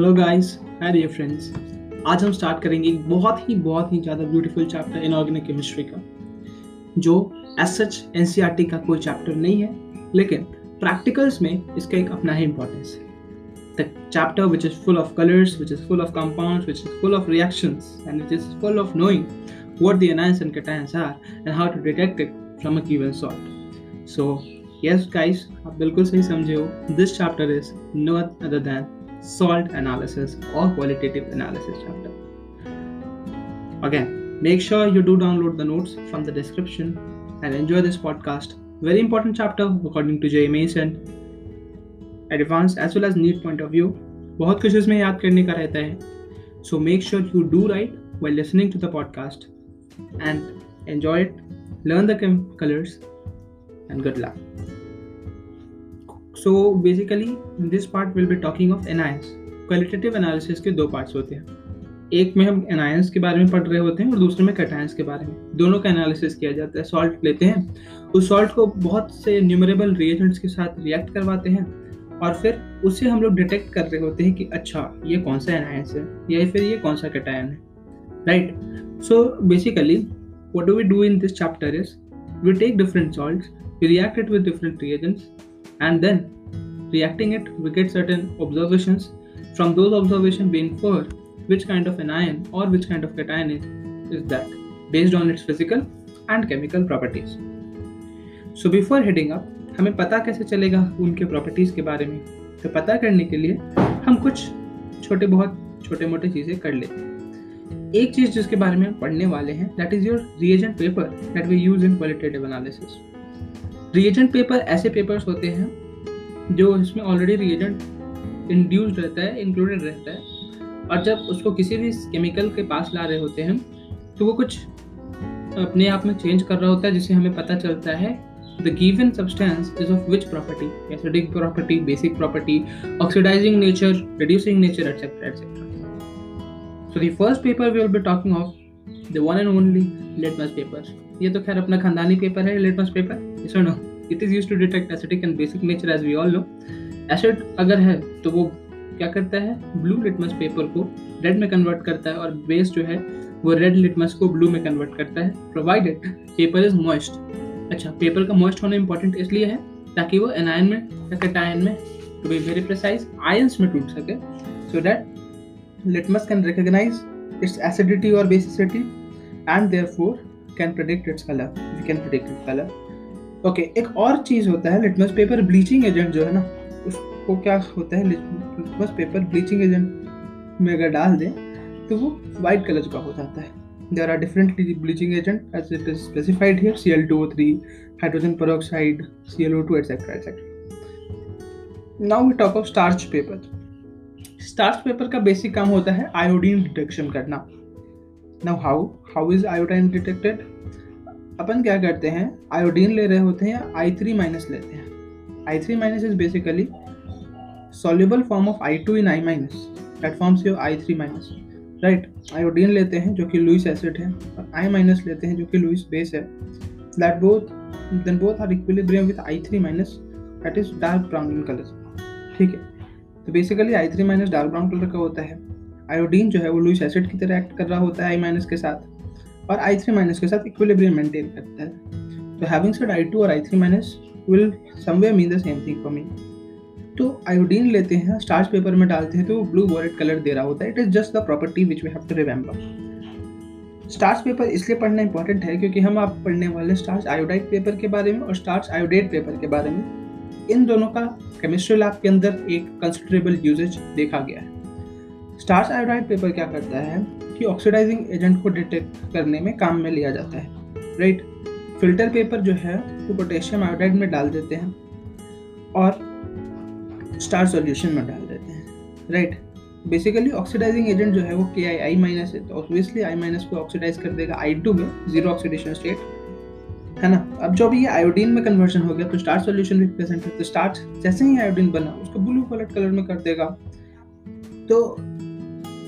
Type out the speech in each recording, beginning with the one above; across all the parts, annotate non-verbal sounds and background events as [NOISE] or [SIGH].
Hello guys hi dear friends आज हम start करेंगे एक बहुत ही बहुत ही ज़्यादा ब्यूटीफुल चैप्टर इनऑर्गेनिक केमिस्ट्री का जो एज सच एनसीईआरटी का कोई चैप्टर नहीं है लेकिन प्रैक्टिकल्स में इसका एक अपना ही इंपॉर्टेंस है the chapter which is full of colours which is full of compounds which is full of reactions and it is full of knowing what the anions and cations are and how to detect it from a given salt. So, yes, guys, आप बिल्कुल सही समझे हो. This chapter is no other than salt analysis or qualitative analysis chapter. Again, make sure you do download the notes from the description and enjoy this podcast. Very important chapter according to J. Mason. Advanced as well as neat point of view. बहुत कुछ इसमें याद करने का रहता है. So make sure you do right while listening to the podcast and enjoy it, learn the colors, and good luck. So basically this part will be talking of anions qualitative analysis के दो parts होते हैं। एक में हम anions के बारे में पढ़ रहे होते हैं और दूसरे में कैटायंस के बारे में। दोनों का एनालिसिस किया जाता है। सॉल्ट लेते हैं। उस सॉल्ट को बहुत से न्यूमरेबल रिएजेंट्स के साथ रिएक्ट करवाते हैं और फिर उससे हम लोग डिटेक्ट कर रहे होते हैं कि अच्छा ये कौन सा एनायंस है? या फिर ये कौन सा कैटायन है? Right so basically we do in this chapter is, we take different salts, we react it with different reagents and then reacting it we get certain observations from those observations we infer which kind of an ion or which kind of cation is, is that based on its physical and chemical properties so before heading up हमें पता कैसे चलेगा उनके properties के बारे में तो पता करने के लिए हम कुछ छोटे बहुत छोटे मोटे चीज़ें कर लेते हैं एक चीज़ जिसके बारे में हम पढ़ने वाले हैं that is your reagent paper that we use in qualitative analysis reagent paper ऐसे पेपर्स होते हैं जो इसमें ऑलरेडी रिएजेंट इंड्यूस्ड रहता है इंक्लूडेड रहता है। और जब उसको किसी भी केमिकल के पास ला रहे होते हैं तो वो कुछ अपने आप में चेंज कर रहा होता है, जिससे हमें पता चलता है the given substance is of which property acidic property basic property oxidising nature reducing nature etcetera etcetera the first paper we will be talking of, the one and only litmus paper. ये तो खैर अपना खानदानी paper है litmus paper yes or no? It is used to detect acidic and basic nature, as we all acid अगर है तो वो क्या करता है? ब्लू लिटमस पेपर को रेड में कन्वर्ट करता है और बेस जो है, वो रेड लिटमस को ब्लू में कन्वर्ट करता है. प्रोवाइडेड पेपर इज़ मॉइस्ट अच्छा पेपर का मॉइस्ट होना इंपॉर्टेंट इसलिए है ताकि वो एनायन में, या कटायन में to be very precise ions में टूट सके. So that litmus can recognize its acidity or basicity and therefore can predict its color we can predict its color okay एक और चीज़ होता है लिटमस पेपर ब्लीचिंग एजेंट जो है ना उसको क्या होता है लिटमस पेपर ब्लीचिंग एजेंट में अगर डाल दें तो वो वाइट कलर का हो जाता है there are different bleaching agent as it is specified here Cl2O3 hydrogen peroxide ClO2 etc etc now we talk of starch paper starch paper का बेसिक काम होता है आयोडीन डिटेक्शन करना now how how is iodine detected अपन क्या करते हैं? Iodine ले रहे होते हैं आई थ्री माइनस लेते हैं। I three minus is basically soluble form of I two in I minus that forms your I three minus right iodine लेते हैं, जो कि लुइस एसिड है, और आई माइनस लेते हैं, जो कि लुइस बेस है। That both then both are equilibrium with I three minus that is dark brown in colour ठीक है? तो basically I three minus dark brown colour का होता है। आयोडीन जो है वो लुइस एसिड की तरह एक्ट कर रहा होता है आई माइनस के साथ। और आई थ्री माइनस के साथ इक्विलिब्रियम मेंटेन करता है। तो हैविंग सेड आई टू और I three minus will somewhere mean the same thing for me तो आयोडीन लेते हैं स्टार्च पेपर में डालते हैं तो वो ब्लू वॉलेट कलर दे रहा होता है। It is just the property which we have to remember starch paper इसलिए पढ़ना इंपॉर्टेंट है क्योंकि हम आप पढ़ने वाले स्टार्च आयोडाइड पेपर के बारे में और स्टार्च आयोडेट पेपर के बारे में। इन दोनों का केमिस्ट्री लैब के अंदर एक कंसिडरेबल यूजेज देखा गया है। स्टार्च आयोडाइड पेपर क्या करता है कि ऑक्सीडाइजिंग एजेंट को डिटेक्ट करने में काम में लिया जाता है राइट फ़िल्टर पेपर जो है, वो पोटेशियम आयोडाइड में डाल देते हैं और स्टार सॉल्यूशन में डाल देते हैं राइट बेसिकली ऑक्सीडाइजिंग एजेंट जो है, वो के आई आई माइनस है तो ऑब्वियसली आई माइनस को ऑक्सीडाइज कर देगा आई टू में ज़ीरो ऑक्सीडेशन स्टेट है ना? अब जब ये आयोडीन में कन्वर्जन हो गया तो स्टार्च सॉल्यूशन भी प्रेजेंट है तो स्टार्च जैसे ही आयोडीन बना, उसको ब्लू कलर कलर में कर देगा तो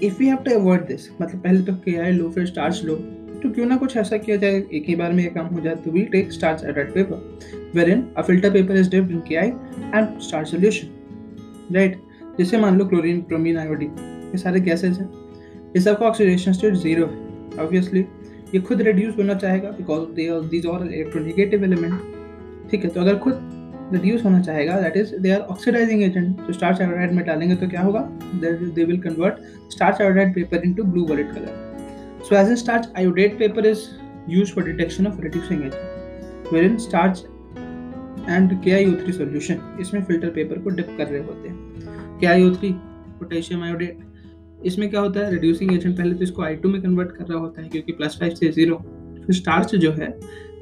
if you have to avoid this मतलब पहले तो के आई लो फिर स्टार्च लो तो क्यों ना कुछ ऐसा किया जाए, एक ही बार में ये काम हो जाए तो we take starch added paper where in a filter paper is dipped in K I and starch solution right जैसे मान लो क्लोरीन ब्रोमीन आयोडीन ये सारे गैसेज हैं। ये सबका ऑक्सीडेशन स्टेट ज़ीरो है ऑब्वियसली ये खुद रिड्यूस होना चाहेगा because they these are electronegative element ठीक है? तो अगर खुद रिड्यूस होना चाहेगा that is they are oxidising agent तो स्टार्च आयोडाइड में डालेंगे तो क्या होगा? They will convert starch iodide paper into blue violet colour so as an starch iodate paper is use for detection of reducing agent where in starch and K I O three solution इसमें filter paper को dip कर रहे होते हैं। K I O three potassium iodate इसमें क्या होता है? रिड्यूसिंग एजेंट पहले तो इसको आई टू में कन्वर्ट कर रहा होता है, क्योंकि प्लस फाइव से ज़ीरो स्टार्च जो है,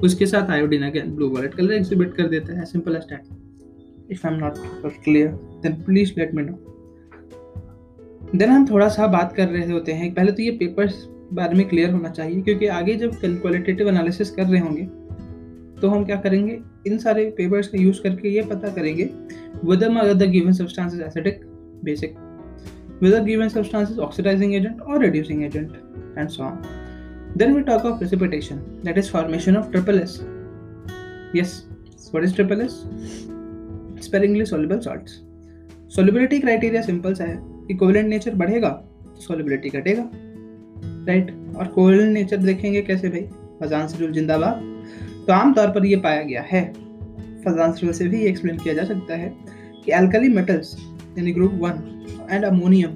उसके साथ iodine again blue violet colour exhibit कर देता है simple as that if I am not clear then please let me know then हम थोड़ा सा बात कर रहे होते हैं, पहले तो ये पेपर्स बारे में क्लियर होना चाहिए, क्योंकि आगे जब क्वालिटेटिव एनालिसिस कर रहे होंगे तो हम क्या करेंगे? इन सारे पेपर्स का यूज़ करके ये पता करेंगे, whether the given substance is acidic, basic. Whether substance is oxidizing agent or reducing agent, and so on. Then we talk of precipitation that is formation of triple s yes what is triple s sparingly soluble salts solubility criteria simple सा है कि covalent nature बढ़ेगा तो solubility घटेगा right? और covalent nature देखेंगे कैसे भाई फजान से जिंदाबाद तो आमतौर पर यह पाया गया है फजान से भी एक्सप्लेन किया जा सकता है कि एल्कली मेटल्स यानी ग्रुप वन एंड अमोनियम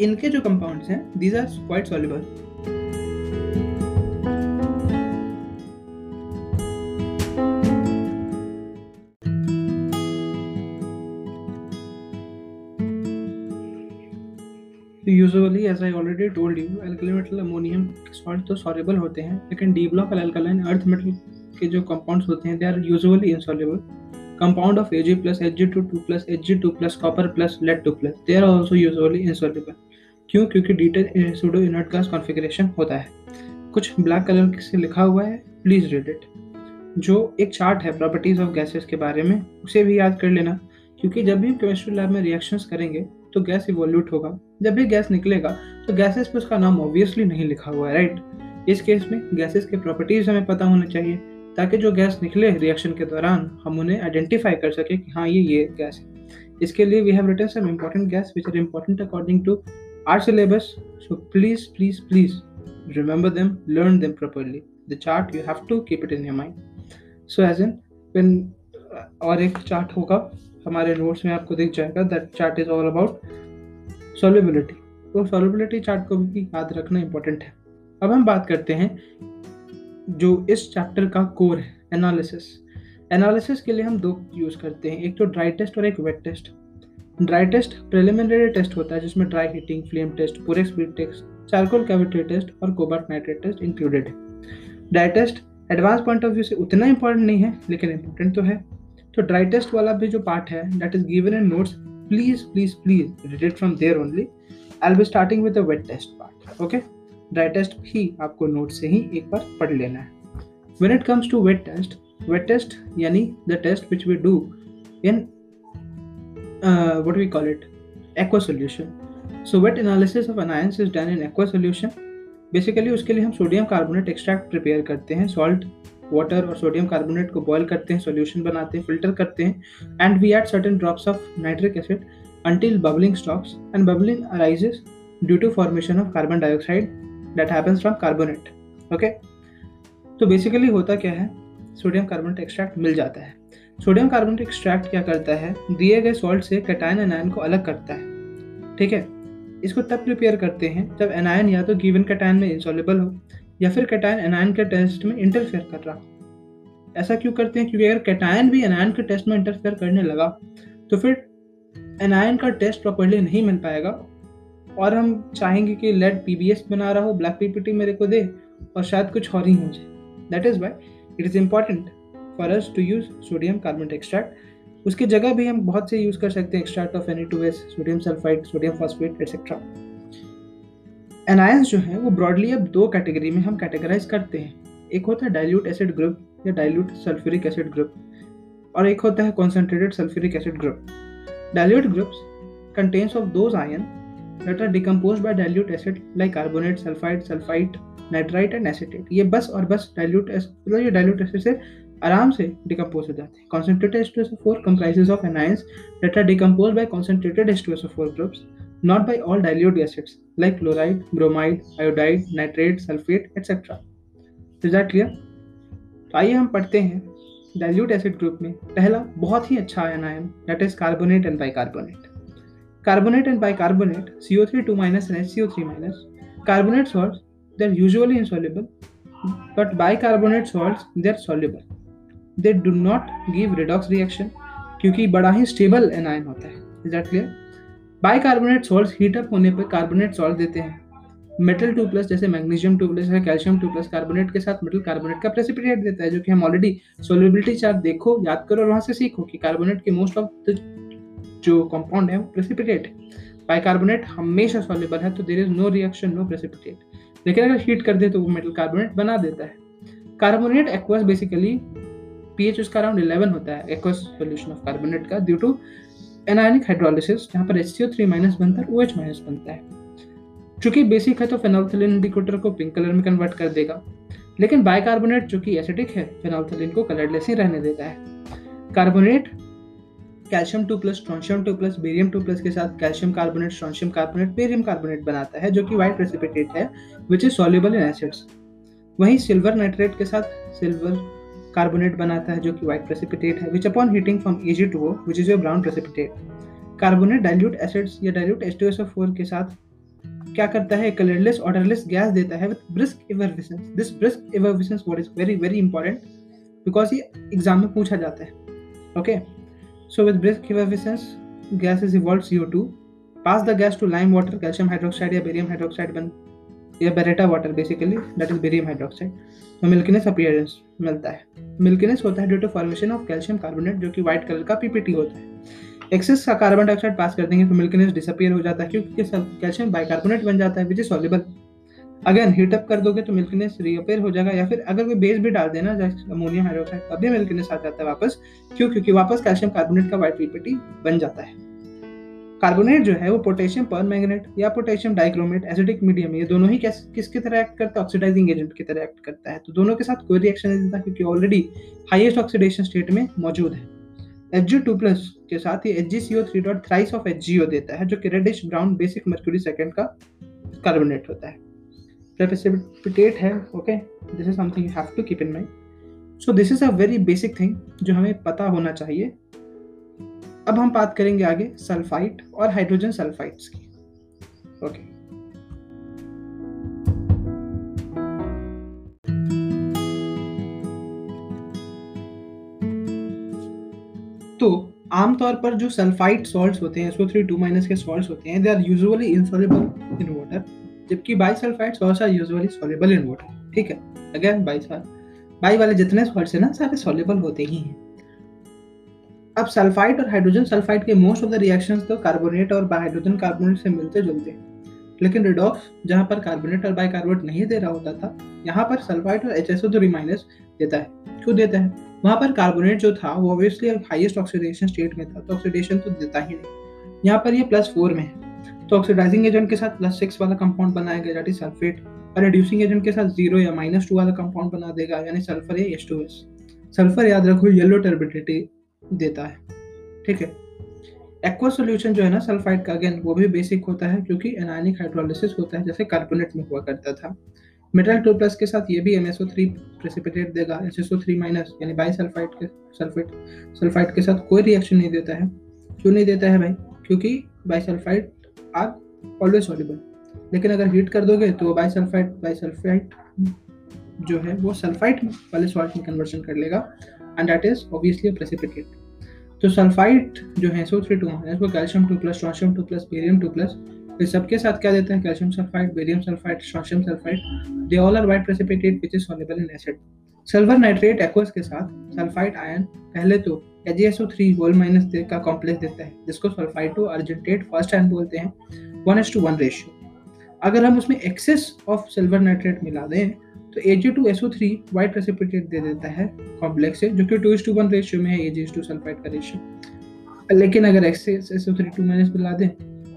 इनके जो कंपाउंड्स हैं these are quite soluble already told you alkali metal ammonium salt तो सॉल्युबल होते हैं, लेकिन D block alkaline earth metal के जो कंपाउंड्स होते हैं they are usually insoluble compound of Ag plus Hg2 2 plus Hg2 plus copper plus lead 2 plus, they are also usually insoluble. क्यों? क्योंकि detail pseudo inert gas configuration होता है। कुछ black colour से लिखा हुआ है प्लीज़ रीड इट जो एक चार्ट है प्रॉपर्टीज़ ऑफ़ गैसेस के बारे में, उसे भी याद कर लेना, क्योंकि जब भी केमिस्ट्री लैब में रिएक्शंस करेंगे तो गैस इवोल्यूट होगा। जब भी गैस निकलेगा तो गैसेस पे उसका नाम ऑब्वियसली नहीं लिखा हुआ है राइट इस केस में गैसेस के प्रॉपर्टीज़ हमें पता होना चाहिए, ताकि जो गैस निकले रिएक्शन के दौरान, हम उन्हें आइडेंटिफाई कर सके कि हाँ ये ये गैस है। इसके लिए we have written some important gas which are important according to our syllabus so please please please remember them, learn them properly. The chart, you have to keep it in your mind. So as in, when और एक chart होगा, हमारे notes में आपको दिख जाएगा that chart is all about solubility तो solubility chart को भी याद रखना इंपॉर्टेंट है। अब हम बात करते हैं जो इस चैप्टर का कोर है एनालिसिस एनालिसिस के लिए हम दो यूज़ करते हैं। एक तो ड्राई टेस्ट और एक wet test dry test preliminary test होता है, जिसमें ड्राई हीटिंग फ्लेम टेस्ट पूरे speed test charcoal cavity test और कोबार्ट नाइट्रेट टेस्ट इंक्लूडेड है। Dry test advance point of view से उतना इंपॉर्टेंट नहीं है, लेकिन इंपॉर्टेंट तो है। तो ड्राई टेस्ट वाला भी जो पार्ट है that is given in notes please please read it from there only I will be starting with the wet test part okay dry test भी आपको नोट से ही एक बार पढ़ लेना है when it comes to wet test wet test yani the test which we do in uh, what do we call it aqua solution so wet analysis of anions is done in aqua solution basically उसके लिए हम sodium carbonate extract prepare करते हैं salt water और sodium carbonate को boil करते हैं solution बनाते हैं फ़िल्टर करते हैं and we add certain drops of nitric acid until bubbling stops and bubbling arises due to formation of carbon dioxide that happens from carbonate. Okay? तो basically होता क्या है? सोडियम कार्बोनेट एक्सट्रैक्ट मिल जाता है। सोडियम कार्बोनेट एक्सट्रैक्ट क्या करता है? दिए गए सॉल्ट से कैटायन एनायन को अलग करता है। ठीक है? इसको तब प्रिपेयर करते हैं जब एनायन या तो गिवन कैटायन में इंसॉलेबल हो। या फिर कैटायन एनायन के टेस्ट में इंटरफेयर कर रहा। ऐसा क्यों करते हैं? क्योंकि अगर कैटायन भी एनायन के टेस्ट में इंटरफेयर करने लगा तो फिर एनायन का टेस्ट प्रॉपरली नहीं मिल पाएगा। और हम चाहेंगे कि लेड पीबीएस बना रहा हो ब्लैक पीपीटी मेरे को दे, और शायद कुछ और ही हो जाए। That is why it is important for us to use sodium carbonate extract उसकी जगह भी हम बहुत से यूज़ कर सकते हैं extract of any two S sodium sulphide sodium phosphate etcetera anions जो है, वो ब्रॉडली अब दो कैटेगरी में हम कैटेगराइज करते हैं। एक होता है डाइल्यूट एसिड ग्रुप या डाइल्यूट सल्फ्यूरिक एसिड ग्रुप और एक होता है concentrated sulphuric acid group dilute groups contains of those ion that are decomposed by dilute acid like carbonate, sulfide, sulfite nitrite and acetate ये बस और बस डाइल्यूट मतलब ये डाइल्यूट एसिड से आराम से डिकम्पोज हो जाते हैं। Concentrated H2SO4 comprises of anions that are decomposed by concentrated H2SO4 groups not by all dilute acids like chloride, bromide, iodide, nitrate, sulfate, etc. Is that clear? तो आइए हम पढ़ते हैं डाइल्यूट एसिड ग्रुप में पहला बहुत ही अच्छा ion that is carbonate and bicarbonate carbonate and bicarbonate CO3 2 minus and HCO3 minus carbonate salts they're usually insoluble but bicarbonate salts they're soluble they do not give redox reaction क्योंकि बड़ा ही stable anion होता है is that clear bicarbonate salt heat up होने पर carbonate salt देते हैं। Metal two plus जैसे मैग्नीशियम टू प्लस है कैल्शियम टू प्लस कार्बोनेट के साथ मेटल कार्बोनेट का प्रेसिपिटेट देता है, जो कि हम ऑलरेडी सोलिबिलिटी चार्ट देखो, याद करो और वहाँ से सीखो कि कार्बोनेट के मोस्ट ऑफ़ द जो कंपाउंड है वो प्रेसिपिटेट है। बाइकार्बोनेट हमेशा सॉल्युबल है तो there is no reaction no precipitate लेकिन अगर हीट कर दे तो वो मेटल कार्बोनेट बना देता है। कार्बोनेट एक्वस बेसिकली पीएच उसका अराउंड 11 होता है एक्वस सॉल्यूशन ऑफ़ कार्बोनेट का ड्यू टू एनायनिक हाइड्रोलिसिस जहाँ पर HCO3 माइनस बनता है OH माइनस बनता है। चूँकि बेसिक है तो फेनोल्फिलिन इंडिकेटर को पिंक कलर में कन्वर्ट कर देगा। लेकिन बाइकार्बोनेट जो कि एसिडिक है फेनोल्फिलिन को कलरलेस ही रहने देता है। Carbonate calcium two plus strontium two plus barium two plus के साथ calcium carbonate strontium carbonate barium carbonate बनाता है, जो कि व्हाइट प्रेसिपिटेट है which is soluble in acids वहीं सिल्वर नाइट्रेट के साथ सिल्वर कार्बोनेट बनाता है, जो कि व्हाइट प्रेसिपिटेट है which upon heating from Ag2O which is your brown precipitate. Carbonate dilute acids या डाइल्यूट H2SO4 के साथ क्या करता है? कलरलेस ऑर्डरलेस गैस देता है with brisk effervescence this brisk effervescence what is very very important because ये एग्ज़ाम में पूछा जाता है. Okay so with brisk effervescence gas is evolve CO2 pass the gas to lime water calcium hydroxide या barium hydroxide बन या baryta water basically that is barium hydroxide तो milkiness appearance मिलता है। मिल्किनेस होता है due to formation of calcium carbonate जो कि व्हाइट कलर का पीपीटी होता है। एक्सेस का कार्बन डाइऑक्साइड पास कर देंगे तो मिल्किनेस डिसअपियर हो जाता है, क्योंकि कैल्शियम बाइकार्बोनेट बन जाता है which is soluble again heat up कर दोगे तो मिल्किनेस रीअपेयर हो जाएगा, या फिर अगर कोई बेस भी डाल देना, जैसे अमोनियम हाइड्रोक्साइड तब भी मिल्किनेस आ जाता है वापस। क्यों? क्योंकि वापस कैल्शियम कार्बोनेट का व्हाइट पीपीटी बन जाता है। कार्बोनेट जो है वो पोटेशियम पर मैग्नेट या पोटेशियम डाइक्रोमेट, एसिडिक, मीडियम, ये दोनों ही किसकी तरह एक्ट करता है? ऑक्सीडाइजिंग एजेंट की तरह एक्ट करता है। तो दोनों के साथ कोई रिएक्शन नहीं देता क्योंकि ऑलरेडी हाईएस्ट ऑक्सीडेशन स्टेट में मौजूद है। एच जी टू प्लस के साथ ही H G C O three dot thrice of H G O देता है, जो कि reddish brown basic mercury second का कार्बोनेट होता है। प्रेसिपिटेट है okay this is something you have to keep in mind so this is a very basic thing जो हमें पता होना चाहिए। अब हम बात करेंगे आगे सल्फाइट और हाइड्रोजन सल्फाइड्स की। ओके. तो आमतौर पर जो सल्फाइड सॉल्ट्स होते हैं SO3 2 माइनस के सॉल्ट्स होते हैं they are usually insoluble in water जबकि bisulphide salts are usually soluble in water ठीक है? अगेन बाई बाई वाले जितने सॉल्ट्स हैं ना, सारे सॉल्युबल होते ही हैं। अब सल्फाइड और हाइड्रोजन सल्फाइड के मोस्ट ऑफ़ द रिएक्शंस तो कार्बोनेट और हाइड्रोजन कार्बोनेट से मिलते जुलते हैं। लेकिन रिडॉक्स जहाँ पर कार्बोनेट और बाइकार्बोनेट नहीं दे रहा होता था, यहाँ पर सल्फाइड और एच एस माइनस देता है, क्यों देता है? वहाँ पर कार्बोनेट जो था, वो ऑब्वियसली हाईएस्ट ऑक्सीडेशन स्टेट में था तो ऑक्सीडेशन तो देता ही नहीं। यहाँ पर ये प्लस फोर में है। तो ऑक्सीडाइजिंग एजेंट के साथ प्लस सिक्स वाला कंपाउंड बनाया गया जाती सल्फेट और रिड्यूसिंग एजेंट के साथ ज़ीरो या माइनस टू वाला कंपाउंड बना देगा, यानी सल्फ़र या एच टू एस सल्फ़र याद रखो येलो टर्बिडिटी देता है। ठीक है? एक्वा सोल्यूशन जो है ना सल्फाइड का अगेन वो भी बेसिक होता है, क्योंकि एनायनिक हाइड्रोलिसिस होता है, जैसे कार्बोनेट में हुआ करता था। मेटल टू प्लस के साथ ये भी MSO3 प्रेसिपिटेट देगा S S O three minus यानी बाई सल्फाइड के सल्फेट सल्फाइड के साथ कोई रिएक्शन नहीं देता है। क्यों नहीं देता है भाई? क्योंकि by sulphide are always soluble लेकिन अगर हीट कर दोगे तो बाई सल्फाइड बाई सल्फाइड जो है, वो सल्फाइड वाले सॉल्ट में कन्वर्शन कर लेगा। And that is obviously precipitate तो सल्फाइड जो है सो थ्री टू माइनस वो calcium two plus strontium two plus barium two plus इस सबके साथ क्या देते हैं? Calcium sulphide barium sulphide strontium sulphide they all are white precipitate which is soluble in acid silver nitrate aqueous के साथ sulphide ion पहले तो AgSO3 होल माइनस का कॉम्प्लेक्स देता है, जिसको सल्फाइडो अर्जेंटेट फ़र्स्ट आयन बोलते हैं 1:1 रेशियो अगर हम उसमें एक्सेस ऑफ़ सिल्वर नाइट्रेट मिला दें तो Ag2SO3 वाइट प्रेसिपिटेट दे देता है कॉम्प्लेक्स से, जो कि 2:1 रेशियो में है Ag2 सल्फाइड का रेशियो लेकिन अगर एक्सेस SO3 2 माइनस मिला दें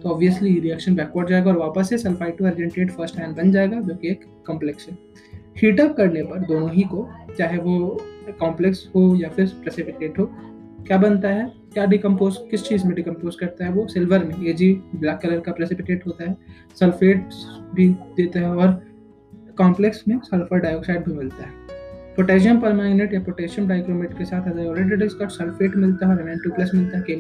तो ऑब्वियसली रिएक्शन बैकवर्ड जाएगा और वापस से sulphide two argentate first ion बन जाएगा, जो कि एक कॉम्प्लेक्स है. हीटअप करने पर दोनों ही को, चाहे वो कॉम्प्लेक्स हो या फिर प्रेसिपिटेट हो क्या बनता है? क्या डिकम्पोज किस चीज़ में डिकम्पोज करता है वो? सिल्वर में। ए जी ब्लैक कलर का प्रेसिपिटेट होता है। सल्फेट भी देता है और कॉम्प्लेक्स में सल्फ़र डाइऑक्साइड भी मिलता है। पोटेशियम परमैंगनेट या पोटेशियम डाइक्रोमेट के साथ सल्फेट मिलता है और टू प्लस मिलता है के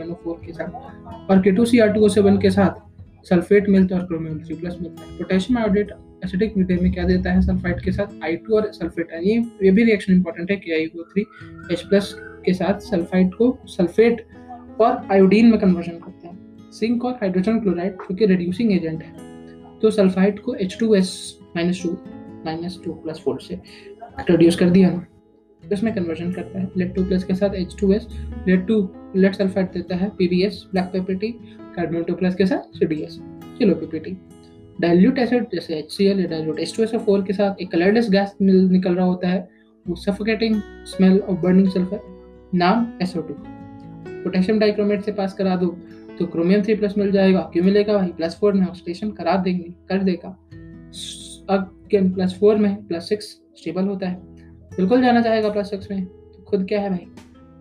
के साथ। और K two C R two O seven के साथ सल्फेट मिलता है और क्रोमियम थ्री प्लस मिलता है। पोटेशियम आयोडेट एसिडिक मीडियम में क्या देता है? सल्फाइड के साथ आई टू और सल्फेट ये ये भी रिएक्शन इंपॉर्टेंट है कि I O three H plus के साथ सल्फाइड को सल्फेट और आयोडीन में कन्वर्जन करते हैं। सिंक और हाइड्रोजन क्लोराइड जो कि रिड्यूसिंग एजेंट है। तो सल्फाइड को H two S minus two minus two plus four से रिड्यूस कर दिया ना इसमें कन्वर्जन करता है। लेड टू प्लस के साथ H two S lead two lead sulphide देता है P B S black paper T carbon two plus के साथ C D S kilo P P T dilute acid जैसे एच सी एल या dilute H two S four के साथ एक colourless gas निकल रहा होता है। वो suffocating smell of burning sulphur नाम एसओ टू पोटेशियम डाइक्रोमेट से पास करा दो तो क्रोमियम थ्री प्लस मिल जाएगा क्यों मिलेगा भाई प्लस फोर में ऑक्सीडेशन करा देंगे, कर देगा। अगेन प्लस फोर में प्लस सिक्स स्टेबल होता है। बिल्कुल जाना चाहेगा प्लस सिक्स में तो खुद क्या है भाई?